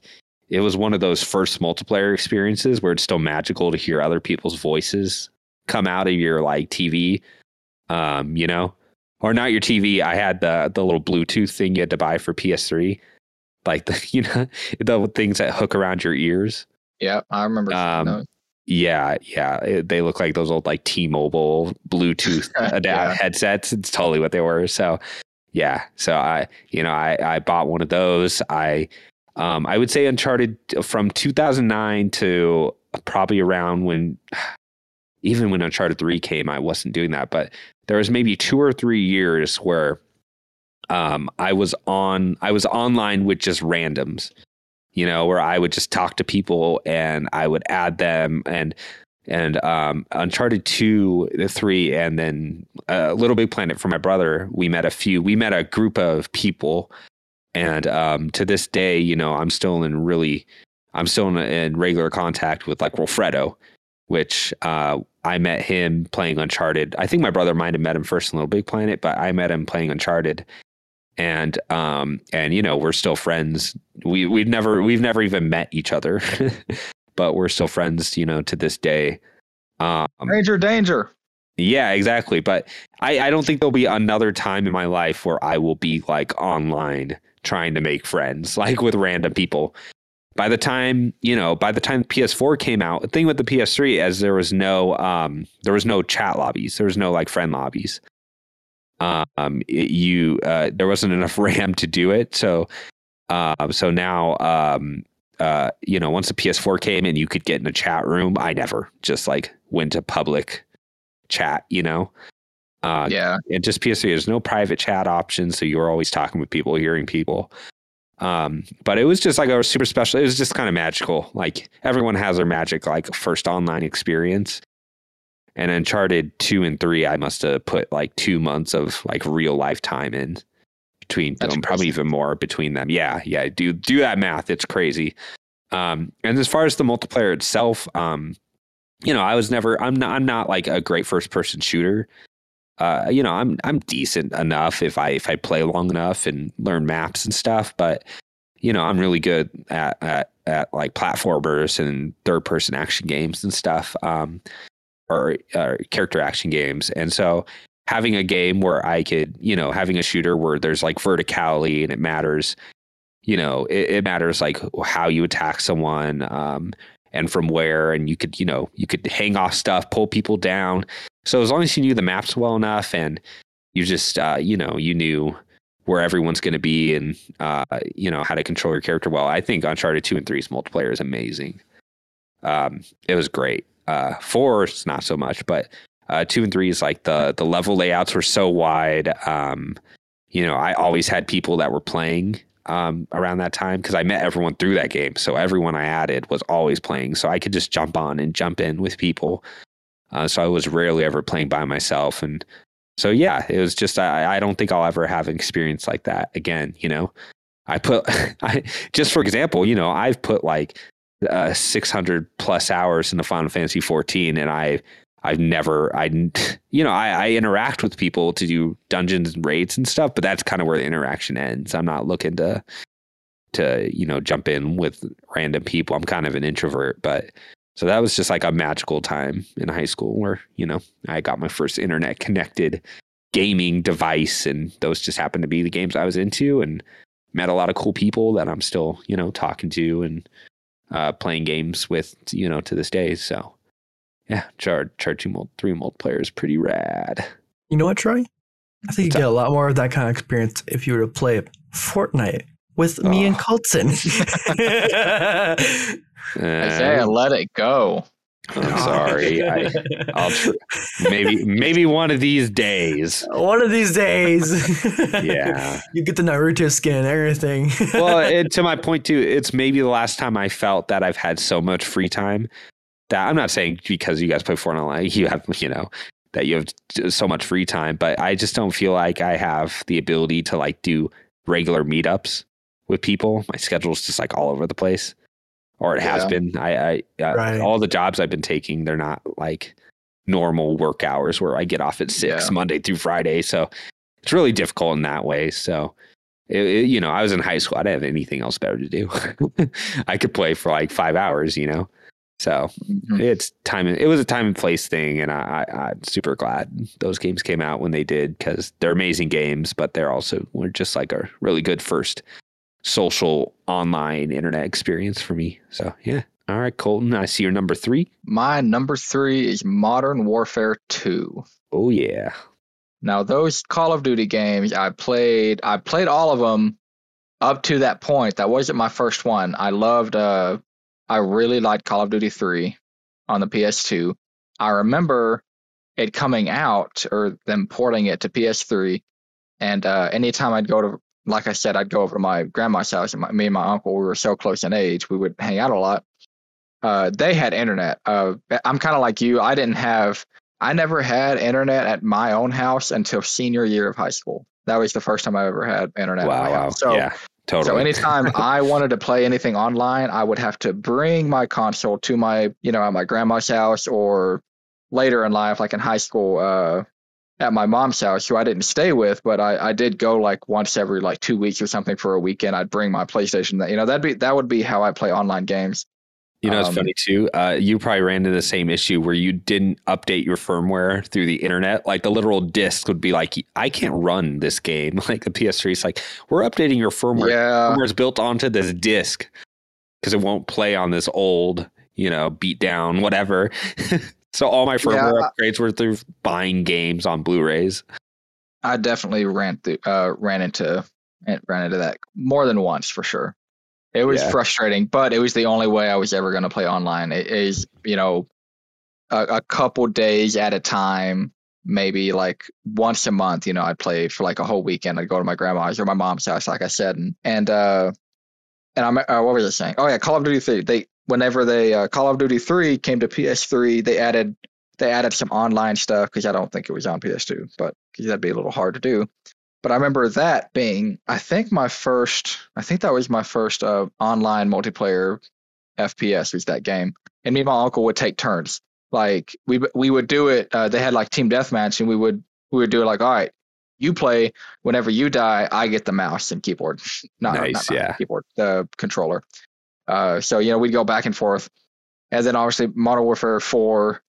A: it was one of those first multiplayer experiences where it's still magical to hear other people's voices come out of your like TV, um, you know, or not your TV. I had the the little Bluetooth thing you had to buy for PS3, like the you know the things that hook around your ears.
B: Yeah, I remember.
A: Um,
B: those.
A: Yeah, yeah, it, they look like those old like T-Mobile Bluetooth
B: Yeah.
A: headsets. It's totally what they were. So, yeah, so I, you know, I I bought one of those. I, um, I would say Uncharted from 2009 to probably around when, even when Uncharted three came, I wasn't doing that, but there was maybe two or three years where, um, I was on, I was online with just randoms you know, where I would just talk to people and I would add them and and um, Uncharted two, the three, and then uh, Little Big Planet for my brother. We met a few. We met a group of people, and um, to this day, you know, I'm still in really, I'm still in, in regular contact with like Wilfredo, which uh, I met him playing Uncharted. I think my brother might have met him first in Little Big Planet, but I met him playing Uncharted, and um, and you know, we're still friends. We we've never we've never even met each other but we're still friends you know to this day. Um
B: Danger, danger.
A: yeah exactly. But i i don't think there'll be another time in my life where i will be like online trying to make friends like with random people. By the time you know by the time ps4 came out the thing with the ps3 as there was no um there was no chat lobbies. There was no like friend lobbies um it- you uh there wasn't enough ram to do it so uh, so now, um, uh, you know, once the PS4 came and you could get in a chat room. I never just like went to public chat, you know. Uh,
B: yeah,
A: and just PS3, there's no private chat option, so you were always talking with people, hearing people. Um, but it was just like a super special. It was just kind of magical. Like everyone has their magic, like first online experience. And Uncharted two and three, I must have put like two months of like real life time in between
B: That's
A: them, probably even more between them. Yeah, yeah. Do do that math. It's crazy. Um, and as far as the multiplayer itself, um, you know, I was never. I'm not. I'm not like a great first person shooter. Uh, you know, I'm I'm decent enough if I if I play long enough and learn maps and stuff. But you know, I'm really good at at, at like platformers and third person action games and stuff. Um, or, or character action games, and so having a game where I could, you know, having a shooter where there's like verticality and it matters, you know, it, it matters like how you attack someone um, and from where, and you could, you know, you could hang off stuff, pull people down. So as long as you knew the maps well enough and you just uh, you know you knew where everyone's going to be and uh, you know how to control your character well. I think Uncharted two and three's multiplayer is amazing. Um, it was great. Uh, four is not so much, but uh, two and three is like the the level layouts were so wide. Um, you know, I always had people that were playing um, around that time because I met everyone through that game. So everyone I added was always playing. So I could just jump on and jump in with people. Uh, so I was rarely ever playing by myself. And so, yeah, it was just, I, I don't think I'll ever have an experience like that again. You know, I put, I, just for example, you know, I've put like uh, 600 plus hours into Final Fantasy 14 and I I've never, I, you know, I, I, interact with people to do dungeons and raids and stuff, but that's kind of where the interaction ends. I'm not looking to, to, you know, jump in with random people. I'm kind of an introvert, but so that was just like a magical time in high school where, you know, I got my first internet connected gaming device and those just happened to be the games I was into and met a lot of cool people that I'm still, you know, talking to and uh, playing games with, you know, to this day. So, yeah, char char two mul- three multiplayer is pretty rad.
C: You know what, Troy? I think you get a lot more of that kind of experience if you were to play Fortnite with oh. me and Colton.
B: Izayah, let it go.
A: I'm sorry. I, will tr- maybe maybe one of these days.
C: One of these days.
A: yeah.
C: You get the Naruto skin and everything.
A: well, it, to my point too, it's maybe the last time I felt that I've had so much free time that I'm not saying because you guys play Fortnite, you have, you know, that you have so much free time, but I just don't feel like I have the ability to like do regular meetups with people. My schedule's just like all over the place, or it yeah. has been. I, I uh, right. all the jobs I've been taking, they're not like normal work hours where I get off at six yeah. Monday through Friday. So it's really difficult in that way. So, it, it, you know, I was in high school. I didn't have anything else better to do. I could play for like five hours, you know. So mm-hmm. it's time. It was a time and place thing, and I, I, am super glad those games came out when they did because they're amazing games, but they're also were just like a really good first social online internet experience for me. So yeah. All right, Colton. I see your number three.
B: My number three is Modern Warfare Two.
A: Oh yeah.
B: Now those Call of Duty games I played. I played all of them up to that point. That wasn't my first one. I loved uh, I really liked Call of Duty 3 on the PS2. I remember it coming out or them porting it to PS3. And uh, anytime I'd go to, like I said, I'd go over to my grandma's house. And my, me and my uncle, we were so close in age, we would hang out a lot. Uh, they had internet. Uh, I'm kind of like you. I didn't have, I never had internet at my own house until senior year of high school. That was the first time I ever had internet.
A: Wow. wow.
B: So
A: yeah. Totally.
B: So anytime I wanted to play anything online, I would have to bring my console to my, you know, at my grandma's house or later in life, like in high school, uh, at my mom's house, who I didn't stay with, but I, I did go like once every like two weeks or something for a weekend. I'd bring my PlayStation. That you know that'd be that would be how I play online games.
A: You know, it's um, funny too. Uh, you probably ran into the same issue where you didn't update your firmware through the internet. Like the literal disk would be like, I can't run this game. Like the PS3 is like, we're updating your firmware.
B: Yeah.
A: Firmware's built onto this disk because it won't play on this old, you know, beat down, whatever. so all my firmware yeah. upgrades were through buying games on Blu-rays.
B: I definitely ran through, uh, ran into, ran into that more than once for sure. It was yeah. frustrating, but it was the only way I was ever going to play online. It is, you know, a, a, couple days at a time, maybe like once a month. You know, I'd play for like a whole weekend. I'd go to my grandma's or my mom's house, like I said, and and uh, and I'm uh, what was I saying? Oh yeah, Call of Duty three. They whenever they uh, Call of Duty three came to PS3, they added they added some online stuff because I don't think it was on PS2, but that'd be a little hard to do. But I remember that being, I think my first, I think that was my first uh, online multiplayer FPS was that game. And me and my uncle would take turns. Like we we would do it. Uh, they had like team deathmatch, and we would we would do it like, all right, you play. Whenever you die, I get the mouse and keyboard. Not,
A: nice,
B: not,
A: not yeah.
B: keyboard, the controller. Uh, so you know we'd go back and forth, and then obviously Modern Warfare Four,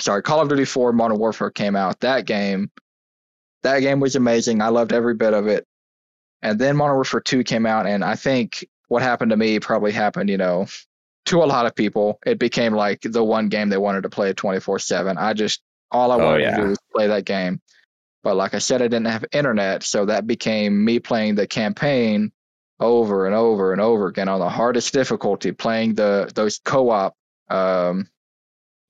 B: sorry, Call of Duty Four, Modern Warfare came out. That game that game was amazing. I loved every bit of it. And then Modern Warfare 2 came out, and I think what happened to me probably happened, you know, to a lot of people. It became like the one game they wanted to play 24 7. I just, all I oh, wanted oh, yeah. to do was play that game. But like I said, I didn't have internet, so that became me playing the campaign over and over and over again on the hardest difficulty, playing the those co-op. Um,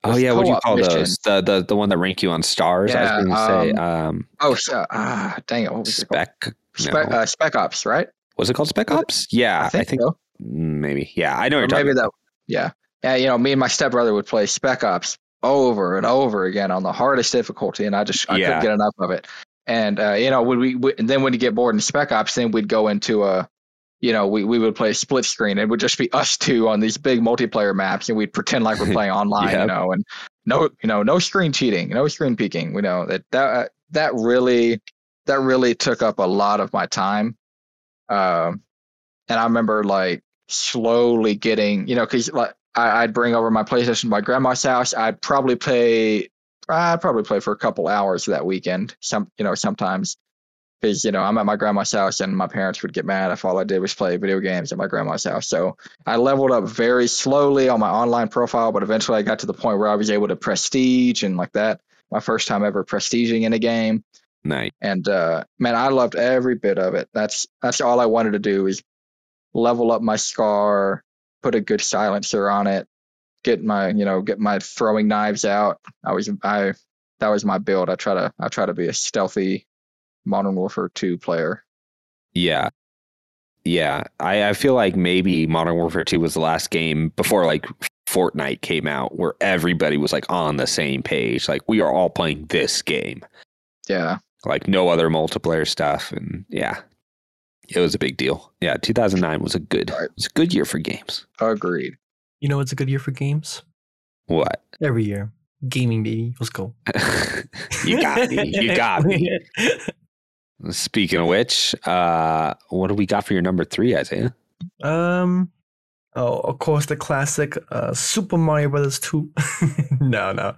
A: Oh yeah, what do you call those? The the the one that rank you on stars. I
B: Yeah,
A: was going to say um,
B: Oh, so, ah, dang it! What was it called?
A: spec.
B: Spec,
A: no.
B: uh, Spec Ops, right?
A: was it called Spec Ops? Yeah,
B: I think, so.
A: mm, maybe. Yeah, I know you're talking
B: maybe that. Yeah, yeah. You know, me and my stepbrother would play Spec Ops over and over again on the hardest difficulty, and I just I
A: Yeah.
B: couldn't get enough of it. And uh, you know, when we, we and then when you get bored in Spec Ops, then we'd go into a, you know, we, we would play split screen. It would just be us two on these big multiplayer maps, and we'd pretend like we're playing online, you know, and no, you know, no screen cheating, no screen peeking. You know that that that really that really took up a lot of my time. Um, and I remember like slowly getting, you know, because like I, I'd bring over my PlayStation to my grandma's house. I'd probably play, I'd probably play for a couple hours that weekend. Some, you know, sometimes because you know I'm at my grandma's house and my parents would get mad if all I did was play video games at my grandma's house. So I leveled up very slowly on my online profile, but eventually I got to the point where I was able to prestige and like that. My first time ever prestiging in a game
A: Nice.
B: and uh, man, I loved every bit of it. That's that's all I wanted to do is level up my scar, put a good silencer on it, get my you know get my throwing knives out. I was I that was my build. I try to I try to be a stealthy Modern Warfare two player.
A: Yeah. Yeah. I, I feel like maybe Modern Warfare 2 was the last game before like Fortnite came out where everybody was like on the same page. Like we are all playing this game.
B: Yeah,
A: Like no other multiplayer stuff. And yeah. It was a big deal. Yeah, 2009 was a good
B: Right.
A: it was a good year for games.
B: agreed.
C: You know, it's a good year for games.
A: What?
C: Every year, gaming baby. Let's go.
A: you got me. You got me. Speaking of which, uh, what do we got for your number three, Izayah?
C: Um. Oh, of course, the classic uh, Super Mario Brothers two. no, no,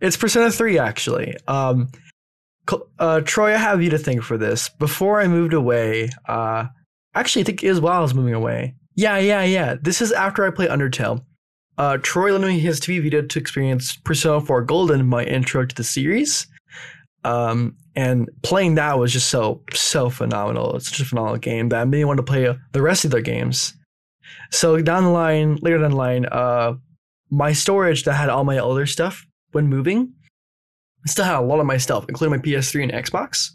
C: it's Persona three actually. Um, uh, Troy, I have you to thank for this. Before I moved away, uh, actually, I think it is while I was moving away. Yeah, yeah, yeah. This is after I play Undertale. Uh, Troy lent me his TV video to experience Persona 4 Golden, my intro to the series. Um, and playing that was just so so phenomenal. It's such a phenomenal game that I made me want to play uh, the rest of their games. So down the line, later down the line, uh, my storage that had all my older stuff when moving, I still had a lot of my stuff, including my PS3 and Xbox.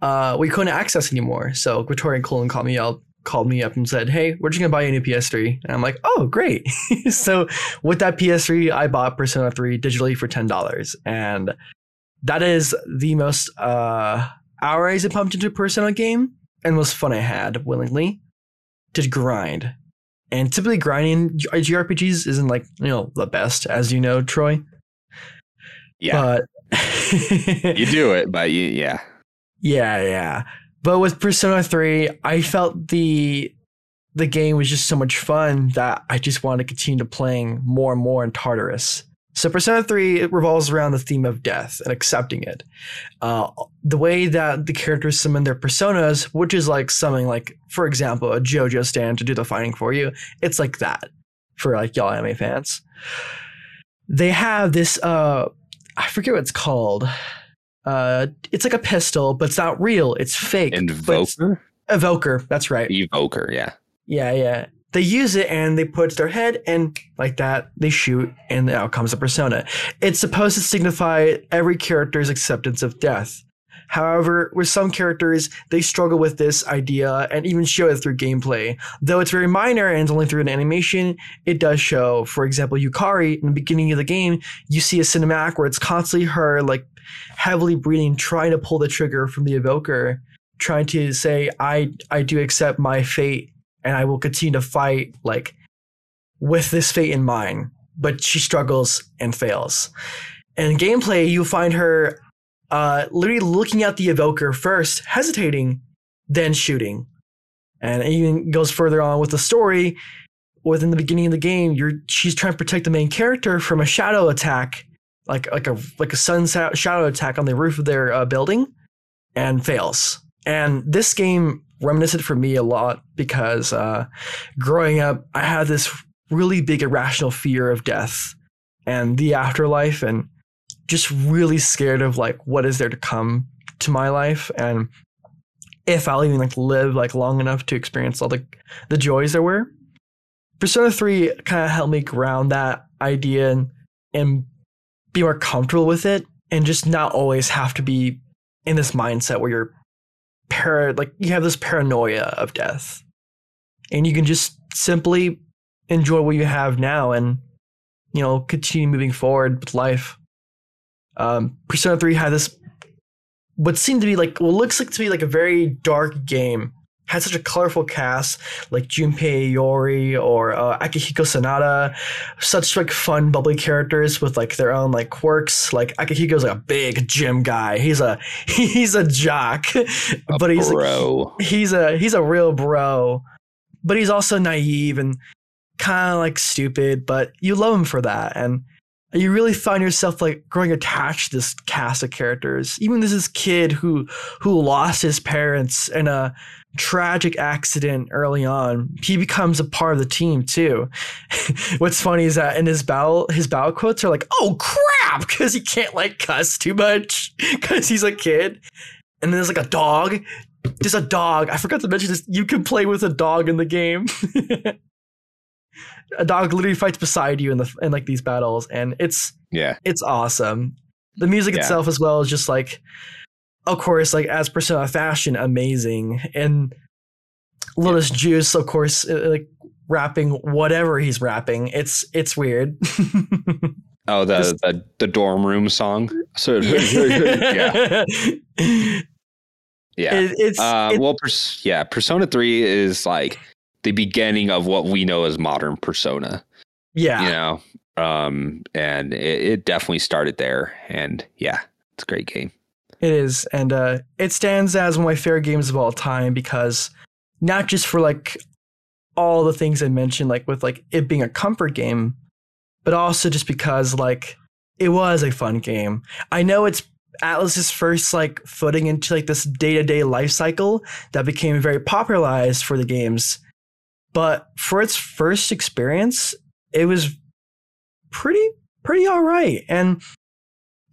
C: Uh, we couldn't access anymore. So Victoria and Colin called me up, called me up and said, "Hey, we're just gonna buy you a new PS3." And I'm like, "Oh, great!" so with that PS3, I bought Persona 3 digitally for ten dollars, and that is the most uh, hours I pumped into a Persona game and most fun I had willingly to grind. And typically, grinding JRPGs isn't like you know the best, as you know, Troy.
A: Yeah,
C: But
A: you do it, but you, yeah,
C: Yeah, yeah. But with Persona 3, I felt the the game was just so much fun that I just wanted to continue to playing more and more in Tartarus. So Persona 3 it revolves around the theme of death and accepting it. Uh, the way that the characters summon their personas, which is like summoning, like for example, a JoJo stand to do the fighting for you. It's like that for like y'all anime fans. They have this uh I forget what it's called. Uh, it's like a pistol, but it's not real. It's fake.
A: invoker,
C: Evoker. That's right.
A: evoker, yeah,
C: Yeah, yeah. They use it and they put their head and like that they shoot and out comes a persona. It's supposed to signify every character's acceptance of death. However, with some characters, they struggle with this idea and even show it through gameplay. Though it's very minor and only through an animation, it does show. For example, Yukari, in the beginning of the game, you see a cinematic where it's constantly her like heavily breathing, trying to pull the trigger from the evoker, trying to say, I I do accept my fate and I will continue to fight like with this fate in mind. But she struggles and fails. And gameplay, you find her uh, literally looking at the evoker first, hesitating, then shooting. And it even goes further on with the story. Within the beginning of the game, you're she's trying to protect the main character from a shadow attack, like like a like a sun shadow attack on the roof of their uh, building, and fails. And this game reminiscent for me a lot because uh, growing up, I had this really big irrational fear of death and the afterlife, and just really scared of like what is there to come to my life and if I'll even like live like long enough to experience all the the joys there were. Persona 3 kind of helped me ground that idea and, and be more comfortable with it and just not always have to be in this mindset where you're para like you have this paranoia of death. And you can just simply enjoy what you have now and you know continue moving forward with life. Um, Persona 3 had this what seemed to be like what looks like to be like a very dark game had such a colorful cast like Junpei Iori or uh, Akihiko Sanada, such like fun, bubbly characters with like their own like quirks. Like Akihiko's like a big gym guy. He's a he's a jock,
A: A
C: but he's
A: bro.
C: like, he's a he's a real bro. But he's also naive and kind of like stupid. But you love him for that, and you really find yourself like growing attached to this cast of characters. Even this is kid who who lost his parents in a tragic accident early on. He becomes a part of the team too. What's funny is that in his battle, his battle quotes are like, "Oh crap," because he can't like cuss too much because he's a kid. And then there's like a dog. There's a dog. I forgot to mention this. You can play with a dog in the game. a dog literally fights beside you in the in like these battles, and it's
A: Yeah.
C: it's awesome. The music
A: Yeah.
C: itself as well is just like, of course, like as Persona fashion, amazing. And Lotus Juice, of course, uh, like rapping whatever he's rapping. It's it's weird.
A: Oh, the,
C: Just-
A: the the dorm room song. So yeah, yeah.
C: It- it's
A: Uh,
C: it-
A: well, pers- yeah. Persona Three is like the beginning of what we know as modern Persona.
C: yeah.
A: You know, um, and it, it definitely started there. And yeah, it's a great game.
C: It is, and uh, it stands as one of my favorite games of all time because not just for like all the things I mentioned, like with like it being a comfort game, but also just because like it was a fun game. I know it's Atlus's first like footing into like this day to day life cycle that became very popularized for the games, but for its first experience, it was pretty pretty all right, and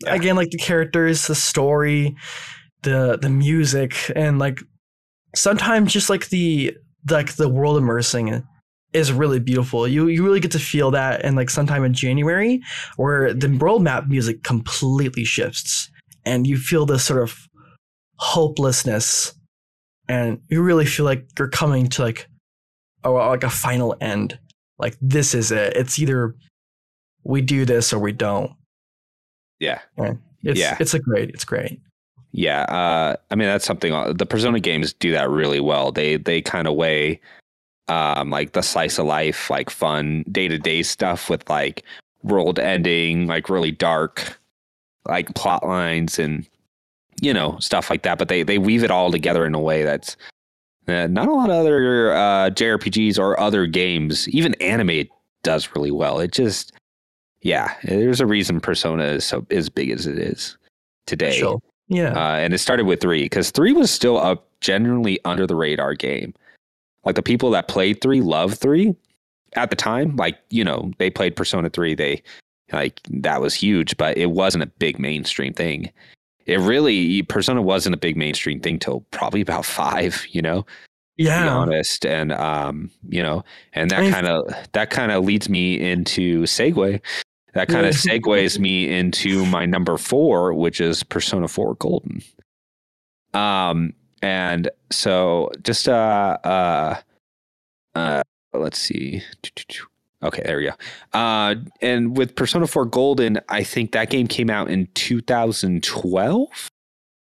A: Yeah.
C: again like the characters the story the the music and like sometimes just like the like the world immersing is really beautiful. You you really get to feel that and like sometime in january where the world map music completely shifts and you feel this sort of hopelessness and you really feel like you're coming to like a, like a final end. Like this is it. It's either we do this or we don't
A: Yeah,
C: it's
A: Yeah.
C: it's a great it's great
A: yeah. Uh, I mean, that's something uh, the Persona games do that really well. They they kind of weigh um, like the slice of life, like fun day to day stuff with like world ending, like really dark, like plot lines and you know stuff like that. But they they weave it all together in a way that's uh, not a lot of other uh, JRPGs or other games, even anime, does really well. It just yeah, there's a reason Persona is so as big as it is today.
C: Sure. Yeah.
A: Uh, and it started with three because three was still a generally under the radar game. Like the people that played three loved three at the time. Like you know they played Persona three. They like that was huge, but it wasn't a big mainstream thing. It really Persona wasn't a big mainstream thing till probably about five. You know, to be
C: yeah.
A: honest, and um, you know, and that kind of that kind of leads me into segue. That kind of segues me into my number four, which is Persona Four Golden. Um, and so just uh uh uh let's see. Okay, there we go. Uh, and with Persona 4 Golden, I think that game came out in 2012,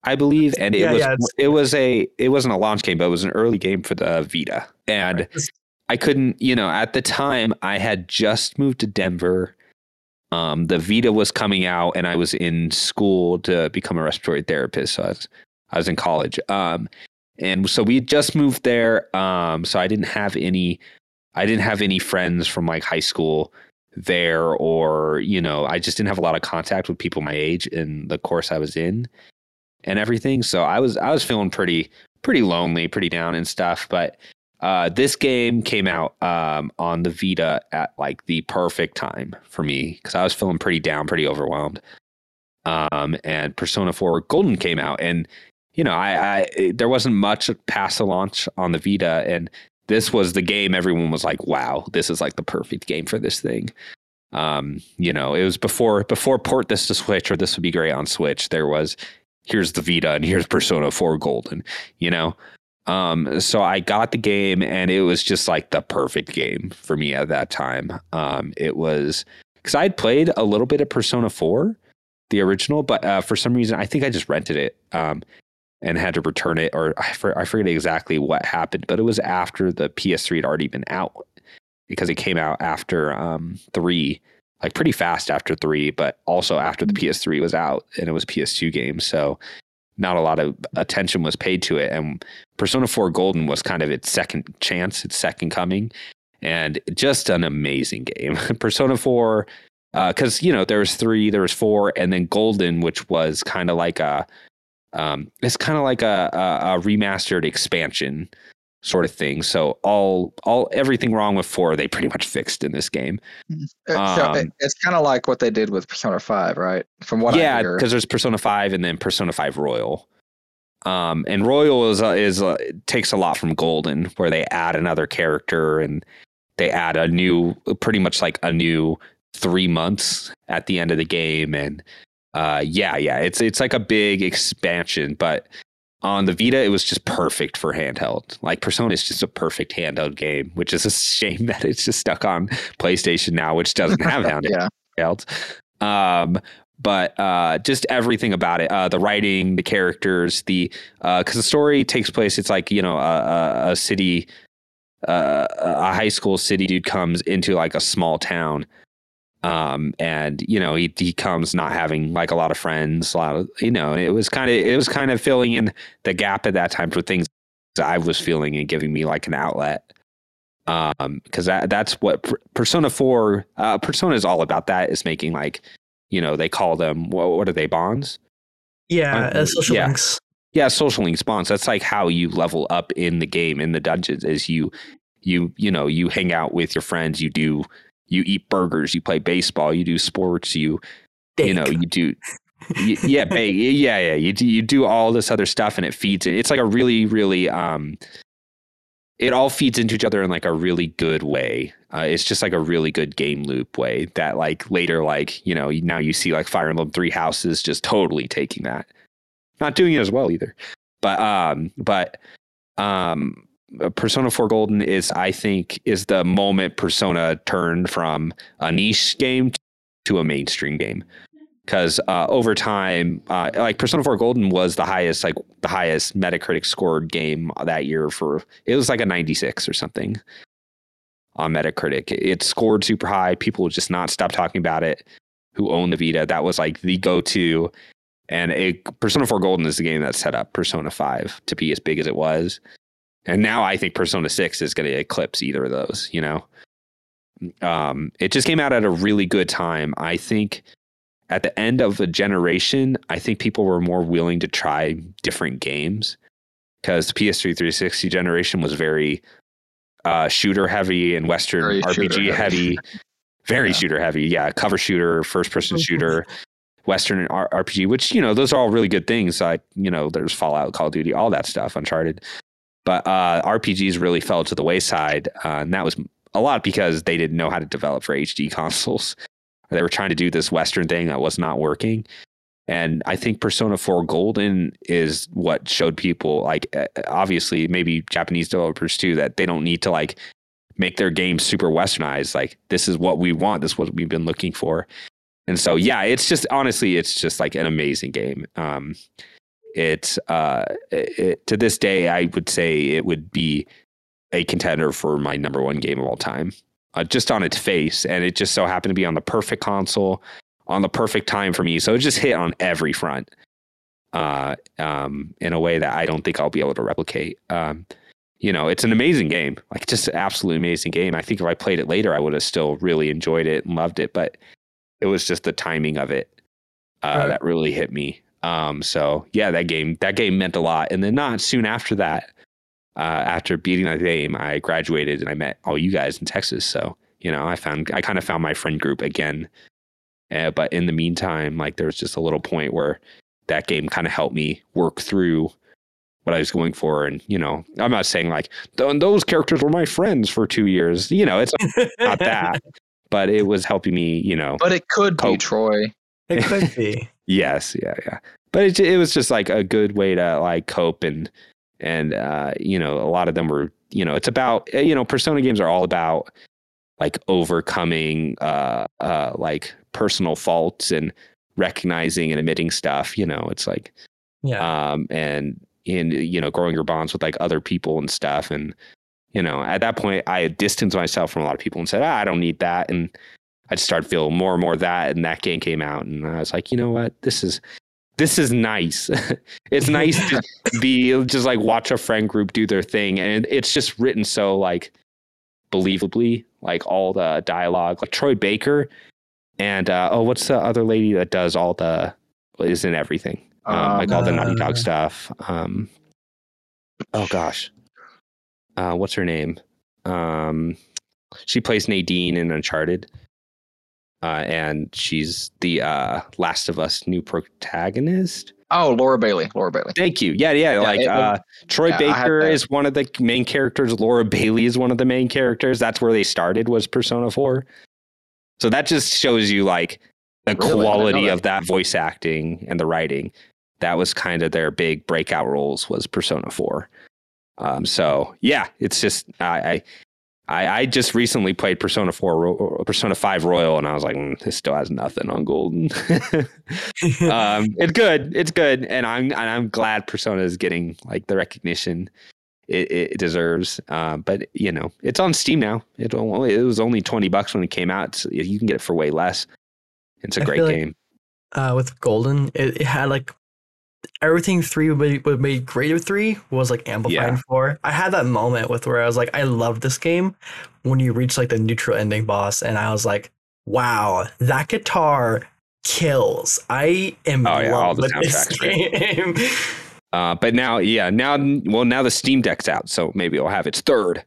A: I believe, and it
C: Yeah,
A: was
C: yeah,
A: it was a it wasn't a launch game, but it was an early game for the Vita. And I couldn't, you know, at the time I had just moved to Denver. Um, the Vita was coming out, and I was in school to become a respiratory therapist. So I was, I was in college. Um, and so we just moved there. Um, so I didn't have any, I didn't have any friends from like high school there, or you know, I just didn't have a lot of contact with people my age in the course I was in, and everything. So I was, I was feeling pretty, pretty lonely, pretty down and stuff. But uh, this game came out um, on the Vita at like the perfect time for me because I was feeling pretty down, pretty overwhelmed. um, and Persona 4 Golden came out, and you know, I, I there wasn't much past the launch on the Vita, and this was the game everyone was like, "Wow, this is like the perfect game for this thing." Um, you know, it was before before port this to Switch or this would be great on Switch. There was here's the Vita and here's Persona 4 Golden. You know, um, so I got the game and it was just like the perfect game for me at that time. Um, it was because I had played a little bit of Persona 4, the original, but uh, for some reason I think I just rented it um, and had to return it, or I, for, I forget exactly what happened, but it was after the PS3 had already been out because it came out after um, three, like pretty fast after three, but also after the PS3 was out and it was PS2 game. So not a lot of attention was paid to it. And Persona 4 Golden was kind of its second chance, its second coming, and just an amazing game. Persona 4, because uh, you know there was three, there was four, and then Golden, which was kind of like a, um, it's kind of like a, a, a remastered expansion sort of thing. So all all everything wrong with four, they pretty much fixed in this game.
B: Uh, um, it's kind of like what they did with Persona Five, right? From what
A: yeah, because there's Persona Five and then Persona Five Royal. Um, and Royal is uh, is uh, takes a lot from Golden, where they add another character and they add a new, pretty much like a new three months at the end of the game, and uh, yeah, yeah, it's it's like a big expansion, but on the Vita, it was just perfect for handheld. Like Persona is just a perfect handheld game, which is a shame that it's just stuck on PlayStation now, which doesn't have handheld. yeah. Um, but uh, just everything about it uh, the writing the characters the because uh, the story takes place it's like you know a, a city uh, a high school city dude comes into like a small town um, and you know he, he comes not having like a lot of friends a lot of you know it was kind of it was kind of filling in the gap at that time for things i was feeling and giving me like an outlet um because that that's what persona 4 uh persona is all about that is making like you know, they call them what, what are they bonds?
C: Yeah, uh, social
A: yeah.
C: links.
A: Yeah, social links bonds. That's like how you level up in the game in the dungeons. Is you you you know you hang out with your friends. You do you eat burgers. You play baseball. You do sports. You Bake. you know you do you, yeah bake, yeah yeah you do, you do all this other stuff and it feeds it. It's like a really really um it all feeds into each other in like a really good way. Uh, it's just like a really good game loop way that like later, like, you know, now you see like Fire Emblem Three Houses just totally taking that. Not doing it as well either. But um but um Persona 4 Golden is I think is the moment Persona turned from a niche game to a mainstream game because uh, over time, uh, like Persona 4 Golden was the highest, like the highest Metacritic scored game that year for it was like a 96 or something on Metacritic. It scored super high. People would just not stop talking about it. Who owned the Vita? That was like the go-to. And it, Persona 4 Golden is the game that set up Persona 5 to be as big as it was. And now I think Persona 6 is going to eclipse either of those. You know, um, it just came out at a really good time. I think at the end of a generation, I think people were more willing to try different games because the PS3 360 generation was very uh, shooter heavy and Western very RPG heavy. very yeah. shooter heavy. Yeah, cover shooter, first person shooter, Western R- RPG, which, you know, those are all really good things. Like, you know, there's Fallout, Call of Duty, all that stuff, Uncharted. But uh, RPGs really fell to the wayside. Uh, and that was a lot because they didn't know how to develop for HD consoles. They were trying to do this Western thing that was not working. And I think Persona 4 Golden is what showed people, like, eh, obviously, maybe Japanese developers too, that they don't need to like make their game super westernized. Like, this is what we want. This is what we've been looking for. And so, yeah, it's just honestly, it's just like an amazing game. Um, it's uh, it, to this day, I would say it would be a contender for my number one game of all time uh, just on its face, and it just so happened to be on the perfect console, on the perfect time for me. So it just hit on every front, uh, um, in a way that I don't think I'll be able to replicate. Um, you know, it's an amazing game, like just an absolutely amazing game. I think if I played it later, I would have still really enjoyed it and loved it, but it was just the timing of it uh, right. that really hit me. Um, so yeah, that game that game meant a lot. And then not soon after that, uh, after beating that game, I graduated and I met all you guys in Texas. So, you know, I found, I kind of found my friend group again Uh, but in the meantime, like there was just a little point where that game kind of helped me work through what I was going for. And, you know, I'm not saying like those characters were my friends for two years. You know, it's not that, but it was helping me, you know.
B: But it could be Troy.
C: It could be.
A: Yes, yeah, yeah. But it, it was just like a good way to like cope and and uh, you know a lot of them were you know it's about uh, you know Persona games are all about like overcoming uh uh like personal faults and recognizing and admitting stuff. You know, it's like
C: Yeah.
A: um and in you know growing your bonds with like other people and stuff and you know at that point i had distanced myself from a lot of people and said ah, i don't need that and i just started feeling more and more of that and that game came out and i was like you know what this is this is nice it's nice to be just like watch a friend group do their thing and it's just written so like believably like all the dialogue like troy baker and uh oh what's the other lady that does all the is in everything um, like all the Naughty Dog
C: Uh,
A: stuff. Um, oh gosh, uh, what's her name? Um, she plays Nadine in Uncharted, uh, and she's the uh, Last of Us new protagonist.
B: Oh, Laura Bailey. Laura Bailey.
A: Thank you. Yeah, yeah. like
B: it
A: uh, Troy
B: yeah,
A: Baker is one of the main characters. Laura Bailey is one of the main characters. That's where they started. Was Persona Four. So that just shows you like the
B: Really? I didn't know
A: quality of that voice acting and the writing. That was kind of their big breakout roles. Was Persona Four. Um, so yeah, it's just I. I I, I just recently played Persona 4, Persona 5 Royal, and I was like, mm, this still has nothing on Golden. um, it's good. It's good, and I'm and I'm glad Persona is getting like the recognition it, it deserves. Um, but you know, it's on Steam now. It only, it was only twenty bucks when it came out. So you can get it for way less. It's a
C: I
A: great
C: like-
A: game.
C: uh, with Golden, it, it had like everything three would made, what made great of three was like amplifying
A: Yeah.
C: four. I had that moment with where I was like, I love this game when you reach like the neutral ending boss, and I was like, wow, that guitar kills. I am
A: Oh, yeah, all
C: love
A: the
C: with this game.
A: Uh, but now, yeah, now, well, now the Steam Deck's out, so maybe it'll have its third.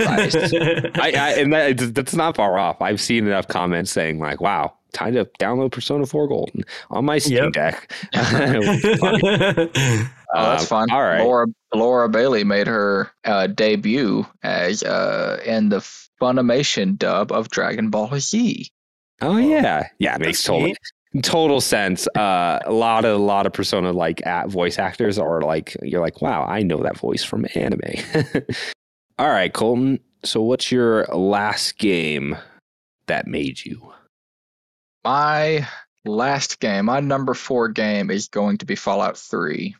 A: I, I and that, that's not far off. I've seen enough comments saying like, "Wow, time to download Persona 4 Golden on my Steam
C: Yep.
A: Deck." It.
B: Oh, that's
A: Um,
B: fun.
A: All right.
B: Laura Laura Bailey made her uh, debut as uh, in the Funimation dub of Dragon Ball Z.
A: Oh yeah, yeah, it makes
C: That's
A: total total sense. Uh, a lot of a lot of Persona like at voice actors are like you're like, wow, I know that voice from anime. All right, Colton. So, what's your last game that made you?
B: My last game, my number four game, is going to be Fallout Three.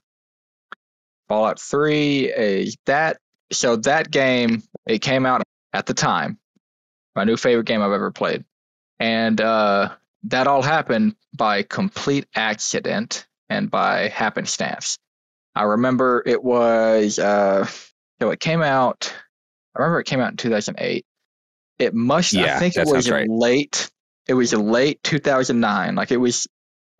B: Fallout Three is that. So that game, it came out at the time. My new favorite game I've ever played, and uh, that all happened by complete accident and by happenstance. I remember it was uh, so it came out. I remember it came out in 2008. It must.
A: Yeah,
B: I think it was
A: right.
B: late. It was late 2009. Like it was.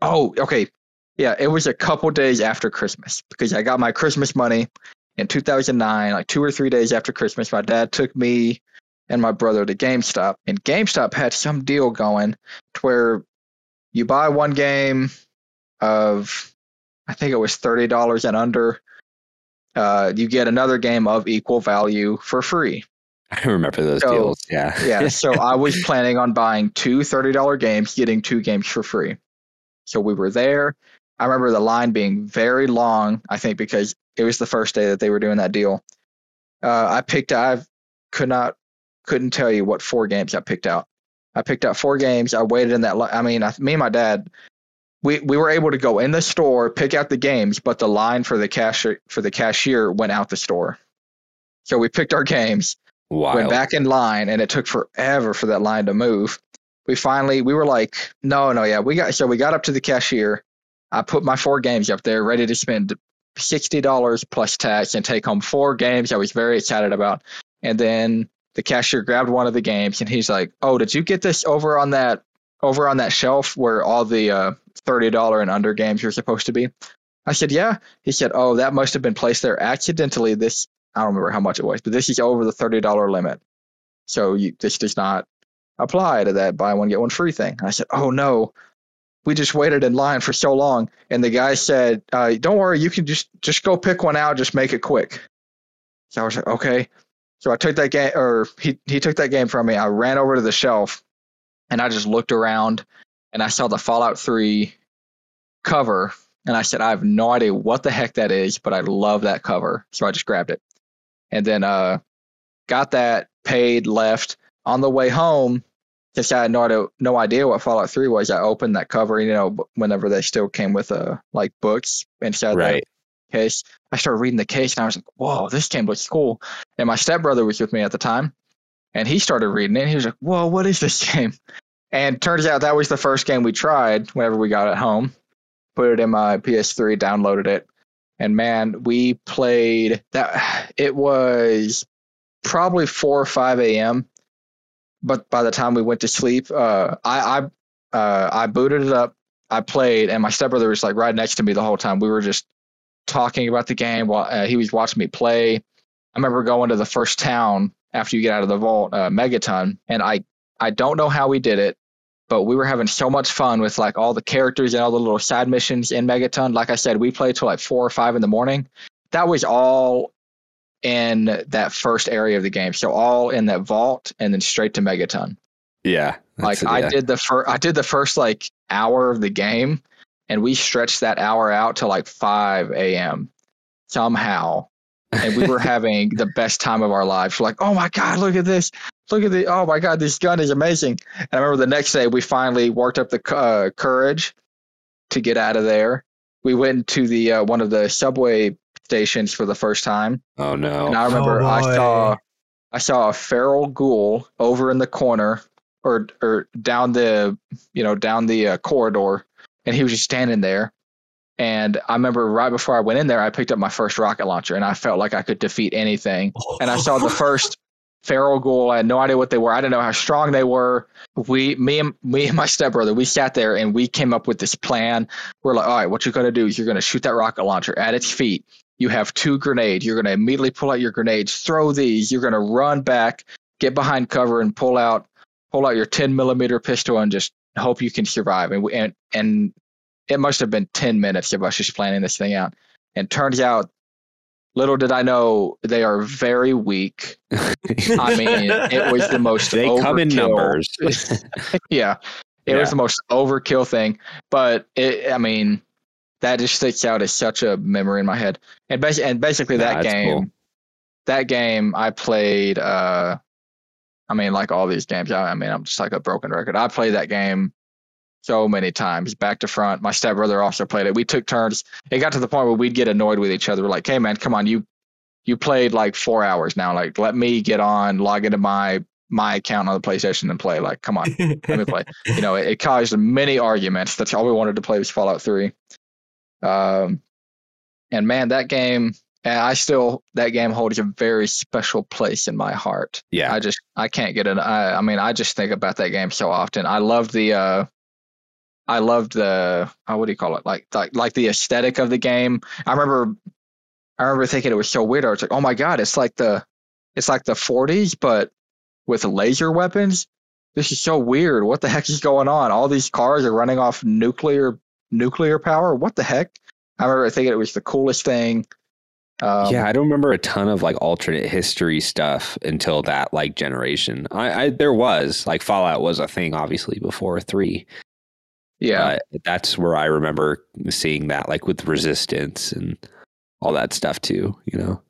B: Oh, okay. Yeah, it was a couple days after Christmas because I got my Christmas money in 2009. Like two or three days after Christmas, my dad took me and my brother to GameStop, and GameStop had some deal going to where you buy one game of, I think it was thirty dollars and under. Uh, you get another game of equal value for free.
A: I remember those
B: So,
A: deals. Yeah,
B: Yeah, so I was planning on buying two $30 games, getting two games for free. So we were there. I remember the line being very long, I think because it was the first day that they were doing that deal. Uh, I picked I could not couldn't tell you what four games I picked out. I picked out four games. I waited in that li- I mean, I, me and my dad we, we were able to go in the store, pick out the games, but the line for the cashier for the cashier went out the store. So we picked our games
A: wild.
B: went back in line and it took forever for that line to move. We finally we were like no no yeah we got so we got up to the cashier. I put my four games up there ready to spend $60 plus tax and take home four games i was very excited about. And then the cashier grabbed one of the games and he's like oh did you get this over on that over on that shelf where all the uh, $30 and under games are supposed to be? I said yeah. He said oh that must have been placed there accidentally this I don't remember how much it was, but this is over the thirty dollar limit. So you, this does not apply to that buy one get one free thing. I said, oh no, we just waited in line for so long, and the guy said, uh, don't worry, you can just just go pick one out, just make it quick. So I was like, okay. So I took that game, or he he took that game from me. I ran over to the shelf, and I just looked around, and I saw the Fallout Three cover, and I said, I have no idea what the heck that is, but I love that cover, so I just grabbed it, and then uh, got that, paid, left. On the way home, since I had no, no idea what Fallout 3 was, I opened that cover, you know, whenever they still came with uh, like books inside
A: Right.
B: the case. I started reading the case and I was like, whoa, this game looks cool. And my stepbrother was with me at the time and he started reading it. And he was like, whoa, what is this game? And turns out that was the first game we tried whenever we got it home. Put it in my PS3, downloaded it. And man, we played that. It was probably 4 or 5 a.m but by the time we went to sleep, uh, I I uh, I booted it up. I played, and my stepbrother was like right next to me the whole time. We were just talking about the game while uh, he was watching me play. I remember going to the first town after you get out of the vault, uh, Megaton, and I I don't know how we did it, but we were having so much fun with like all the characters and all the little side missions in Megaton. Like I said, we played till like four or five in the morning. That was all in that first area of the game. So all in that vault and then straight to Megaton.
A: Yeah.
B: Like I
A: yeah.
B: did the first I did the first like hour of the game and we stretched that hour out to like 5 a.m. somehow. And we were having the best time of our lives. We're like, oh my God, look at this. Look at the, oh my God, this gun is amazing. And I remember the next day we finally worked up the uh, courage to get out of there. We went to the uh, one of the subway stations for the first time.
A: Oh no.
B: And I remember
C: Oh,
B: I saw I saw a feral ghoul over in the corner or or down the you know down the uh, corridor, and he was just standing there. And I remember right before I went in there, I picked up my first rocket launcher, and I felt like I could defeat anything. And I saw the first feral ghoul. I had no idea what they were. I didn't know how strong they were. We, me and me and my stepbrother, we sat there and we came up with this plan. We're like, all right, what you're gonna do is you're gonna shoot that rocket launcher at its feet. You have two grenades. You're gonna immediately pull out your grenades, throw these. You're gonna run back, get behind cover, and pull out pull out your 10 millimeter pistol and just hope you can survive. And we, and and it must have been 10 minutes of us just planning this thing out. And turns out, little did I know, they are very weak. I mean, it was the most.
A: they come in numbers.
B: yeah, it
A: Yeah.
B: was the most overkill thing. But it, I mean, that just sticks out as such a memory in my head. And basically, and basically that
A: that's
B: game,
A: cool.
B: that game I played. uh I mean, like all these games. I, I mean, I'm just like a broken record. I played that game so many times, back to front. My stepbrother also played it. We took turns. It got to the point where we'd get annoyed with each other. We're like, "Hey, man, come on, you you played like four hours now. Like, let me get on, log into my my account on the PlayStation and play. Like, come on, let me play." You know, it, it caused many arguments. That's all we wanted to play was Fallout Three. Um, and man, that game, and I still that game holds a very special place in my heart.
A: yeah.
B: I just I can't get it. I I mean I just think about that game so often. I loved the uh I loved the oh, what do you call it? Like like like the aesthetic of the game. I remember I remember thinking it was so weird. I was like, oh my god, it's like the it's like the 40s but with laser weapons. This is so weird. What the heck is going on? All these cars are running off nuclear nuclear power. What the heck? I remember thinking it was the coolest thing. Um,
A: yeah, I don't remember a ton of like alternate history stuff until that like generation. I, I there was like Fallout was a thing obviously before three.
B: Yeah.
A: but that's where I remember seeing that like with resistance and all that stuff too. You know.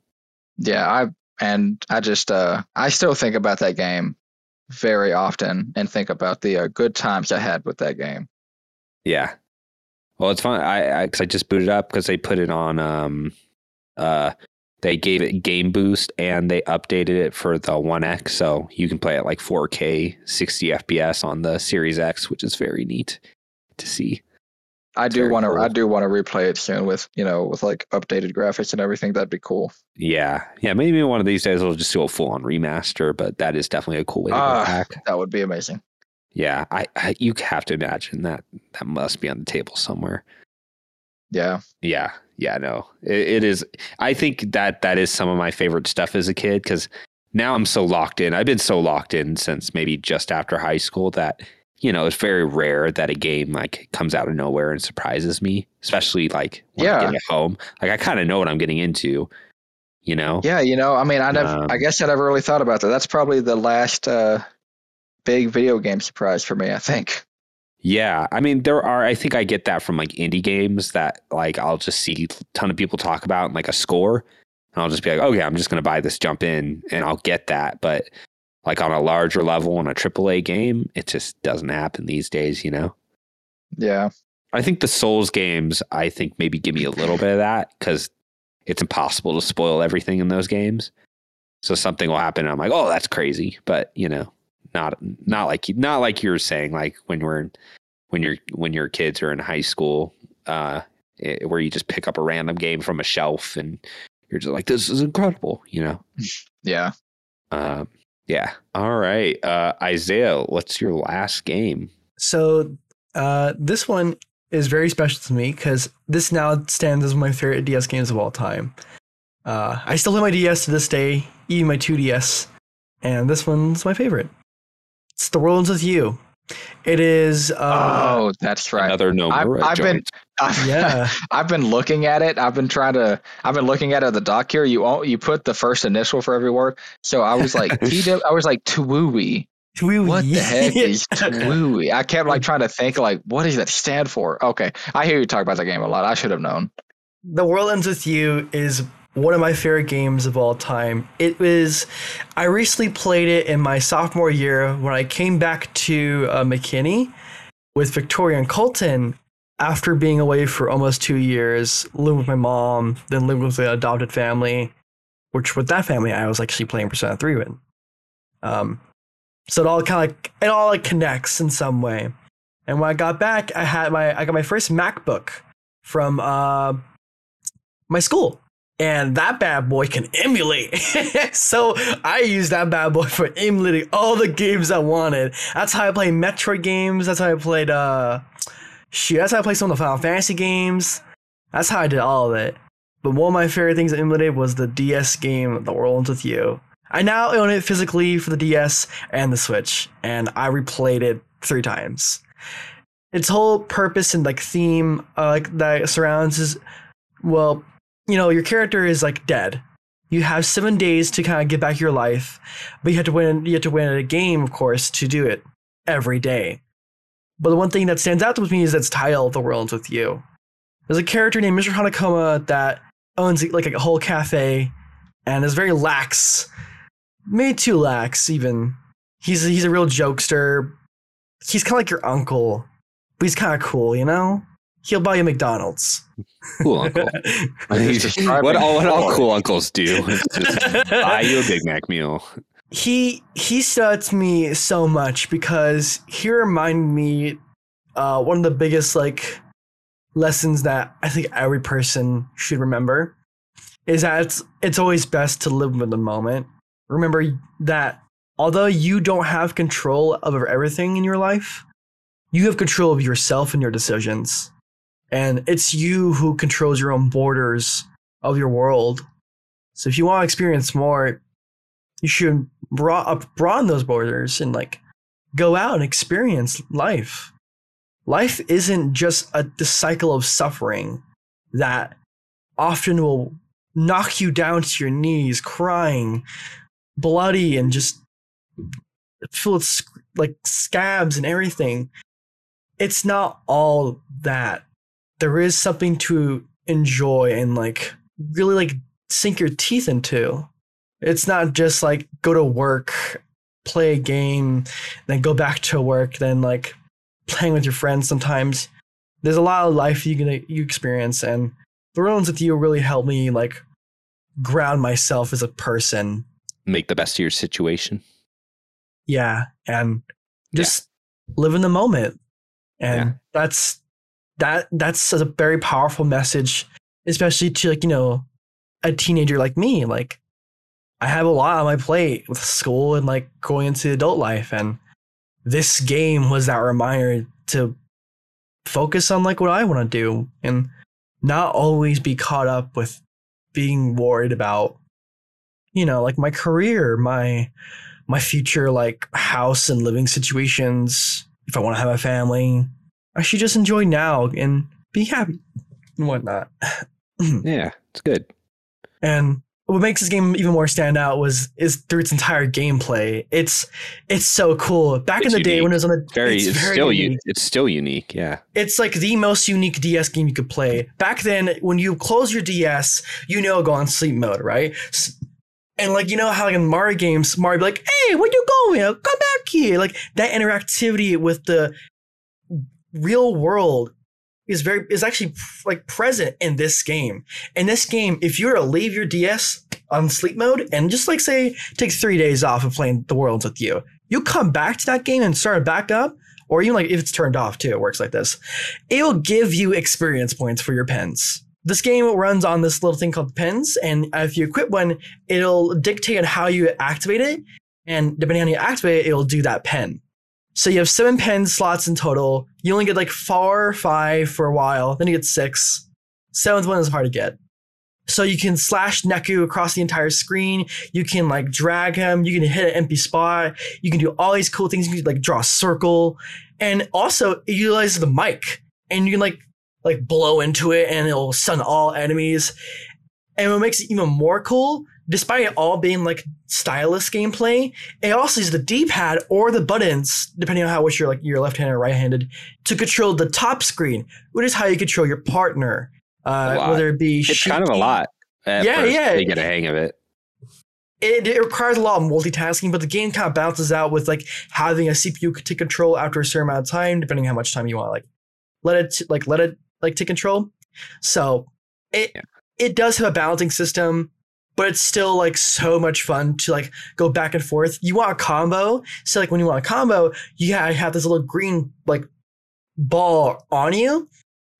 B: Yeah, I and I just uh I still think about that game very often and think about the uh, good times I had with that game.
A: Yeah. Well, it's fun. I I, cause I just booted up because they put it on. Um, uh, they gave it game boost and they updated it for the One X, so you can play at like 4K, 60 FPS on the Series X, which is very neat to see.
B: I do want to
A: cool.
B: I do want to replay it soon with, you know, with like updated graphics and everything. That'd be cool.
A: Yeah, yeah. Maybe one of these days we'll just do a full on remaster, but that is definitely a cool way to
B: Ah.
A: go back.
B: That would be amazing.
A: Yeah, I, I you have to imagine that that must be on the table somewhere.
B: Yeah.
A: Yeah, yeah, no, it, it is. I think that that is some of my favorite stuff as a kid because now I'm so locked in. I've been so locked in since maybe just after high school that you know it's very rare that a game like comes out of nowhere and surprises me, especially like when I
B: Yeah.
A: get it home. Like I kind of know what I'm getting into. You know,
B: Yeah, you know, I mean, I never,
A: Um,
B: I guess I never really thought about that. That's probably the last uh, big video game surprise for me. I think.
A: Yeah, I mean there are. I think I get that from like indie games that like I'll just see a ton of people talk about and like a score, and I'll just be like, okay, I'm just gonna buy this, jump in, and I'll get that. But like on a larger level in a AAA game, it just doesn't happen these days. You know,
B: Yeah.
A: I think the Souls games, I think maybe give me a little bit of that because it's impossible to spoil everything in those games. So something will happen, and I'm like, oh, that's crazy. But you know, not not like not like you're saying like when we're when you're when your kids are in high school, uh, eh, where you just pick up a random game from a shelf and you're just like, this is incredible. You know.
B: Yeah.
A: Um, yeah. All right. Uh, Izayah, what's your last game?
C: So uh, this one is very special to me because this now stands as my favorite DS games of all time. Uh, I still have my DS to this day, even my 2DS, and this one's my favorite. It's The World Ends With You. It is. Uh,
B: oh, that's right.
A: Another
B: I've- I've been- I've,
C: Yeah.
B: I've been looking at it. I've been trying to. I've been looking at it. At the doc here. You all, you put the first initial for every word. So I was like TW. I was like Tuwui. What the heck is Tuwui? I kept like trying to think like what does that stand for? Okay, I hear you talk about the game a lot. I should have known.
C: The World Ends With You is one of my favorite games of all time. It was, I recently played it in my sophomore year when I came back to uh, McKinney with Victoria and Colton after being away for almost two years, living with my mom, then living with the adopted family, which with that family I was actually playing Persona 3 with. Um, so it all kind of it all like connects in some way. And when I got back, I had my I got my first MacBook from uh, my school. And that bad boy can emulate. so I used that bad boy for emulating all the games I wanted. That's how I played Metroid games. That's how I played uh shoot, that's how I played some of the Final Fantasy games. That's how I did all of it. But one of my favorite things I emulated was the DS game The World Ends With You. I now own it physically for the DS and the Switch, and I replayed it three times. Its whole purpose and like theme uh, like that surrounds is well, you know, your character is like dead. You have seven days to kind of get back your life, but you have to win. You have to win a game, of course, to do it every day. But the one thing that stands out to me is that's title "The Worlds with You." There's a character named Mr. Hanekoma that owns like a whole cafe, and is very lax, maybe too lax even. He's he's a real jokester. He's kind of like your uncle, but he's kind of cool, you know. He'll buy you McDonald's.
A: Cool uncle. What all what all
B: cool.
A: cool uncles do is just buy you a Big Mac meal.
C: he he stood out to me so much because he reminded me uh, one of the biggest like lessons that I think every person should remember is that it's it's always best to live in the moment. Remember that although you don't have control over everything in your life, you have control of yourself and your decisions. And it's you who controls your own borders of your world. So if you want to experience more, you should broaden those borders and like go out and experience life. Life isn't just a the cycle of suffering that often will knock you down to your knees, crying, bloody, and just of sc- like scabs and everything. It's not all that. There is something to enjoy and like really like sink your teeth into. It's not just like go to work, play a game, then go back to work, then like playing with your friends sometimes. There's a lot of life you can you experience and the ones with you really helped me like ground myself as a person.
A: Make the best of your situation.
C: Yeah, and just live in the moment. And
A: Yeah.
C: that's that that's a very powerful message, especially to like, you know, a teenager like me. Like I have a lot on my plate with school and like going into adult life and this game was that reminder to focus on like what I want to do and not always be caught up with being worried about you know, like my career, my my future like house and living situations, if I want to have a family, I should just enjoy now and be happy and whatnot.
A: Yeah, it's good.
C: And what makes this game even more stand out was is through its entire gameplay. It's it's so cool. Back
A: It's
C: in the day when it was on the
A: Very,
C: it's
A: it's,
C: very
A: still
C: unique.
A: it's still unique. Yeah.
C: It's like the most unique DS game you could play. Back then, when you close your DS, you know go on sleep mode, right? And like you know how like in Mario games, Mario be like, "Hey, where you going? Come back here!" Like that interactivity with the real world is very is actually like present in this game. In this game, if you were to leave your DS on sleep mode and just like say take three days off of playing the worlds with you, you come back to that game and start it back up, or even like if it's turned off too, it works like this. It will give you experience points for your pins. This game runs on this little thing called pins, and if you equip one, it'll dictate how you activate it, and depending on how you activate it, it'll do that pin. So you have seven pin slots in total. You only get like four or five for a while, then you get six. Seventh one is hard to get. So you can slash Neku across the entire screen. You can like drag him. You can hit an empty spot. You can do all these cool things. You can like draw a circle, and also it utilizes the mic, and you can like like blow into it, and it'll stun all enemies. And what makes it even more cool, despite it all being like stylus gameplay, it also uses the D-pad or the buttons, depending on how which you're like you're left-handed or right-handed, to control the top screen, which is how you control your partner. Uh, whether it be
A: It's kind of a lot. At
C: Yeah,
A: first,
C: yeah.
A: You get a hang of it.
C: it, it requires a lot of multitasking, but the game kind of balances out with like having a CPU to control after a certain amount of time, depending on how much time you want. Like let it like let it like take control. So it
A: Yeah.
C: it does have a balancing system, but it's still like so much fun to like go back and forth. You want a combo, so like when you want a combo, you gotta have this little green like ball on you.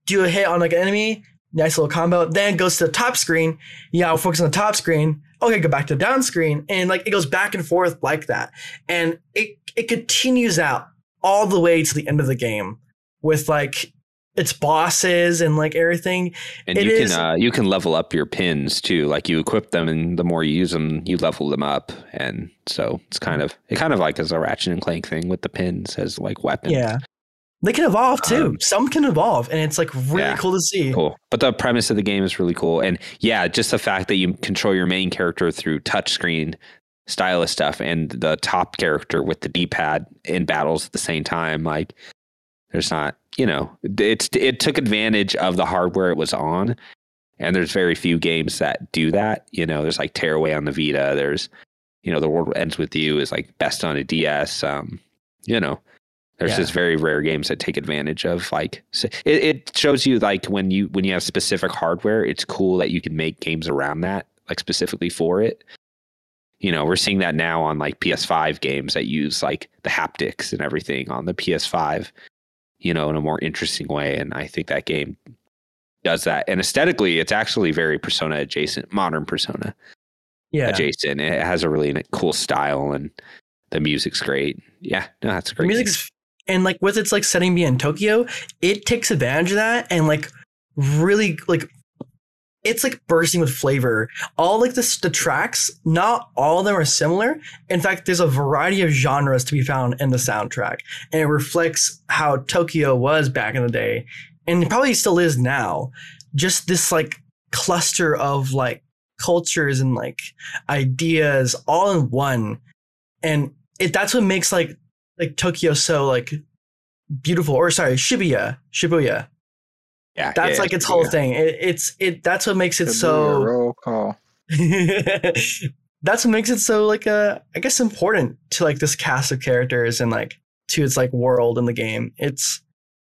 C: Do a hit on like an enemy, nice little combo. Then it goes to the top screen. Yeah, gotta focus on the top screen. Okay, go back to the down screen, and like it goes back and forth like that, and it it continues out all the way to the end of the game with like its bosses and like everything.
A: And
C: It
A: you
C: is-
A: can uh, you can level up your pins too. Like you equip them, and the more you use them, you level them up. And so it's kind of it kind of like as a Ratchet and Clank thing with the pins as like weapons.
C: Yeah, they can evolve too.
A: Um,
C: Some can evolve, and it's like really
A: yeah.
C: cool to see.
A: cool. But the premise of the game is really cool, and yeah, just the fact that you control your main character through touchscreen stylus stuff, and the top character with the D-pad in battles at the same time. Like, there's not, you know, it's it took advantage of the hardware it was on, and there's very few games that do that. You know, there's like Tearaway on the Vita. There's, you know, The World Ends with You is like best on a DS. Um, you know, there's
C: Yeah.
A: just very rare games that take advantage of like it, it shows you like when you when you have specific hardware it's cool that you can make games around that like specifically for it you know we're seeing that now on like ps5 games that use like the haptics and everything on the ps5 you know in a more interesting way and i think that game does that. And aesthetically it's actually very persona adjacent modern persona
C: Yeah,
A: adjacent. It has a really cool style and the music's great. Yeah no that's
C: the
A: great. game.
C: music's and like with its like setting being in Tokyo, it takes advantage of that and like really like it's like bursting with flavor. All like the the tracks, not all of them are similar. In fact, there's a variety of genres to be found in the soundtrack, and it reflects how Tokyo was back in the day, and probably still is now. Just this like cluster of like cultures and like ideas all in one, and it that's what makes like like Tokyo so like beautiful. Or sorry, Shibuya, Shibuya.
A: Yeah
C: That's
A: yeah,
C: like its
A: yeah.
C: whole thing. It, it's it. That's what makes it
B: Could be a
C: so.
B: roll call.
C: that's what makes it so like uh I guess important to like this cast of characters and like to its like world in the game. It's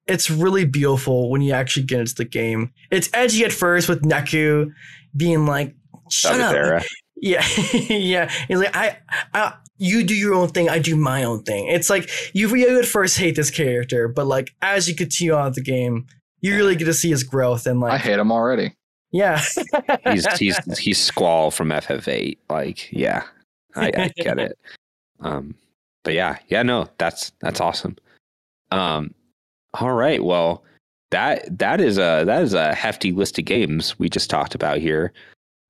C: it's really beautiful when you actually get into the game. It's edgy at first with Neku being like, "Shut up."
A: Sagatera.
C: Yeah, yeah. He's like, I, I, you do your own thing, I do my own thing. It's like you you at first hate this character, but like as you continue on with the game, you really get to see his growth and like I
B: hate him already.
C: yeah,
A: he's he's he's Squall from FF8. Like, yeah, I, I get it. Um, but yeah, yeah, no, that's that's awesome. Um, all right, well, that that is a that is a hefty list of games we just talked about here.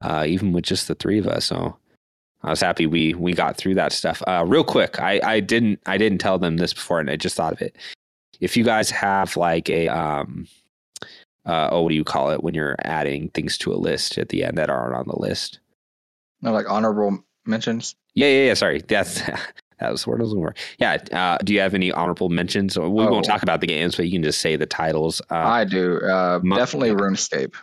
A: Uh, even with just the three of us, so I was happy we we got through that stuff. Uh, real quick, I I didn't I didn't tell them this before, and I just thought of it. If you guys have like a um, uh, oh, what do you call it when you're adding things to a list at the end that aren't on the list?
B: No, like honorable mentions.
A: Yeah, yeah, yeah. Sorry, that's that was the word I was looking for. Yeah. Uh, do you have any honorable mentions? We
B: Oh.
A: won't talk about the games, but you can just say the titles. Uh,
B: I do. Uh,
A: Mo-
B: definitely RuneScape.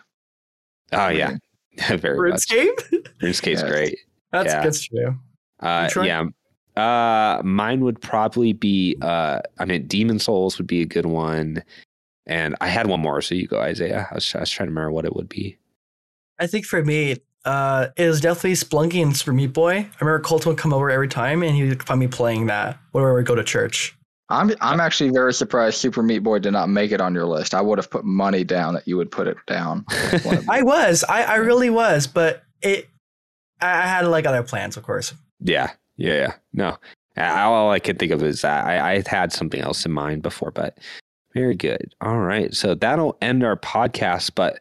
A: oh yeah, very much.
C: RuneScape?
A: RuneScape's
B: Yes.
A: great.
C: That's
A: Yeah.
C: that's true.
A: Uh,
C: Troy?
A: yeah. Uh, mine would probably be. Uh, I mean, Demon's Souls would be a good one, and I had one more. So you go, Izayah. I was, I was trying to remember what it would be.
C: I think for me, uh, it was definitely Spelunky and Super Meat Boy. I remember Colton would come over every time and he would find me playing that whenever we go to church.
B: I'm I'm actually very surprised Super Meat Boy did not make it on your list. I would have put money down that you would put it down.
C: I was, I, I really was, but it, I I had like other plans, of course.
A: Yeah, yeah, yeah. No, all I could think of is that I, I had something else in mind before, but very good. All right, so that'll end our podcast. But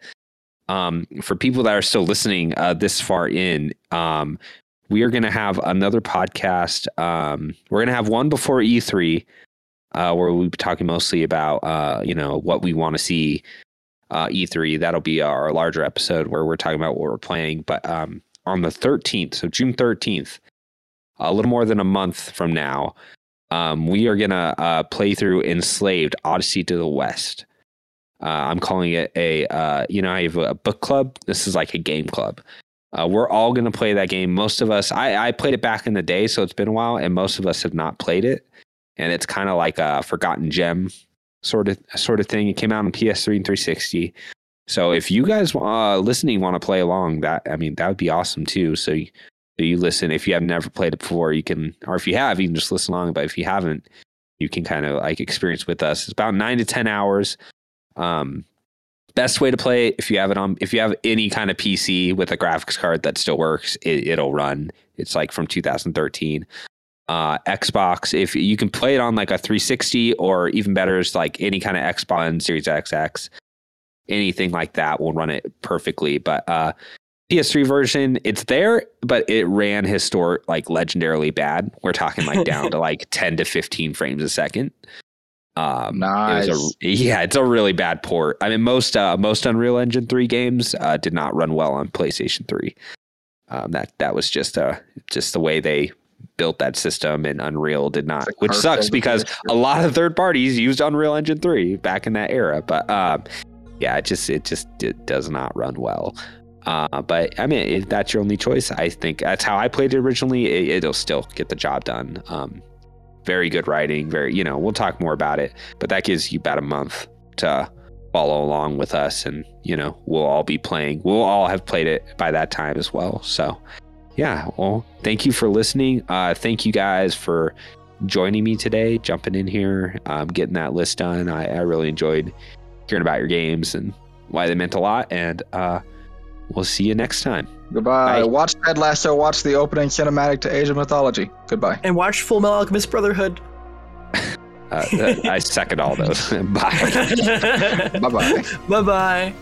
A: um, for people that are still listening uh, this far in, um, we are going to have another podcast. Um, we're going to have one before E3, uh, where we'll be talking mostly about uh, you know what we want to see. Uh, E3 that'll be our larger episode where we're talking about what we're playing. But um, on the 13th, so June 13th, a little more than a month from now, um, we are gonna uh, play through Enslaved: Odyssey to the West. Uh, I'm calling it a, uh, you know, I have a book club. This is like a game club. Uh, we're all gonna play that game. Most of us, I, I played it back in the day, so it's been a while, and most of us have not played it. And it's kind of like a forgotten gem sort of sort of thing. It came out on PS3 and 360. So if you guys uh, listening want to play along, that I mean that would be awesome too. So you, listen. If you have never played it before, you can, or if you have, you can just listen along. But if you haven't, you can kind of like experience with us. It's about nine to ten hours. Um, best way to play it if you have it on if you have any kind of PC with a graphics card that still works, it, it'll run. It's like from 2013. Uh, Xbox, if you can play it on like a 360 or even better is like any kind of Xbox Series XX, anything like that will run it perfectly. But uh, PS3 version, it's there, but it ran historic like legendarily bad. We're talking like down to like 10 to 15 frames a second. Um, it
B: Nice.
A: a, yeah, it's a really bad port. I mean, most uh, most Unreal Engine 3 games uh, did not run well on PlayStation 3. Um, that that was just uh just the way they built that system, and Unreal did not,
B: a
A: which sucks because a lot of third parties used Unreal Engine 3 back in that era. But um, yeah, it just it just it does not run well. Uh, but I mean, if that's your only choice, I think that's how I played it originally. It, it'll still get the job done. Um, very good writing. Very, you know, we'll talk more about it, but that gives you about a month to follow along with us, and you know, we'll all be playing. We'll all have played it by that time as well. So, yeah. Well, thank you for listening. Uh, thank you guys for joining me today, jumping in here, um, getting that list done. I, I really enjoyed hearing about your games and why they meant a lot. And uh, we'll see you next time.
B: Goodbye.
A: Bye.
B: Watch Ted Lasso. Watch the opening cinematic to Asian mythology. Goodbye.
C: And watch Full Metal Alchemist Brotherhood.
A: Uh, I second all those. Bye.
B: Bye bye.
C: Bye bye.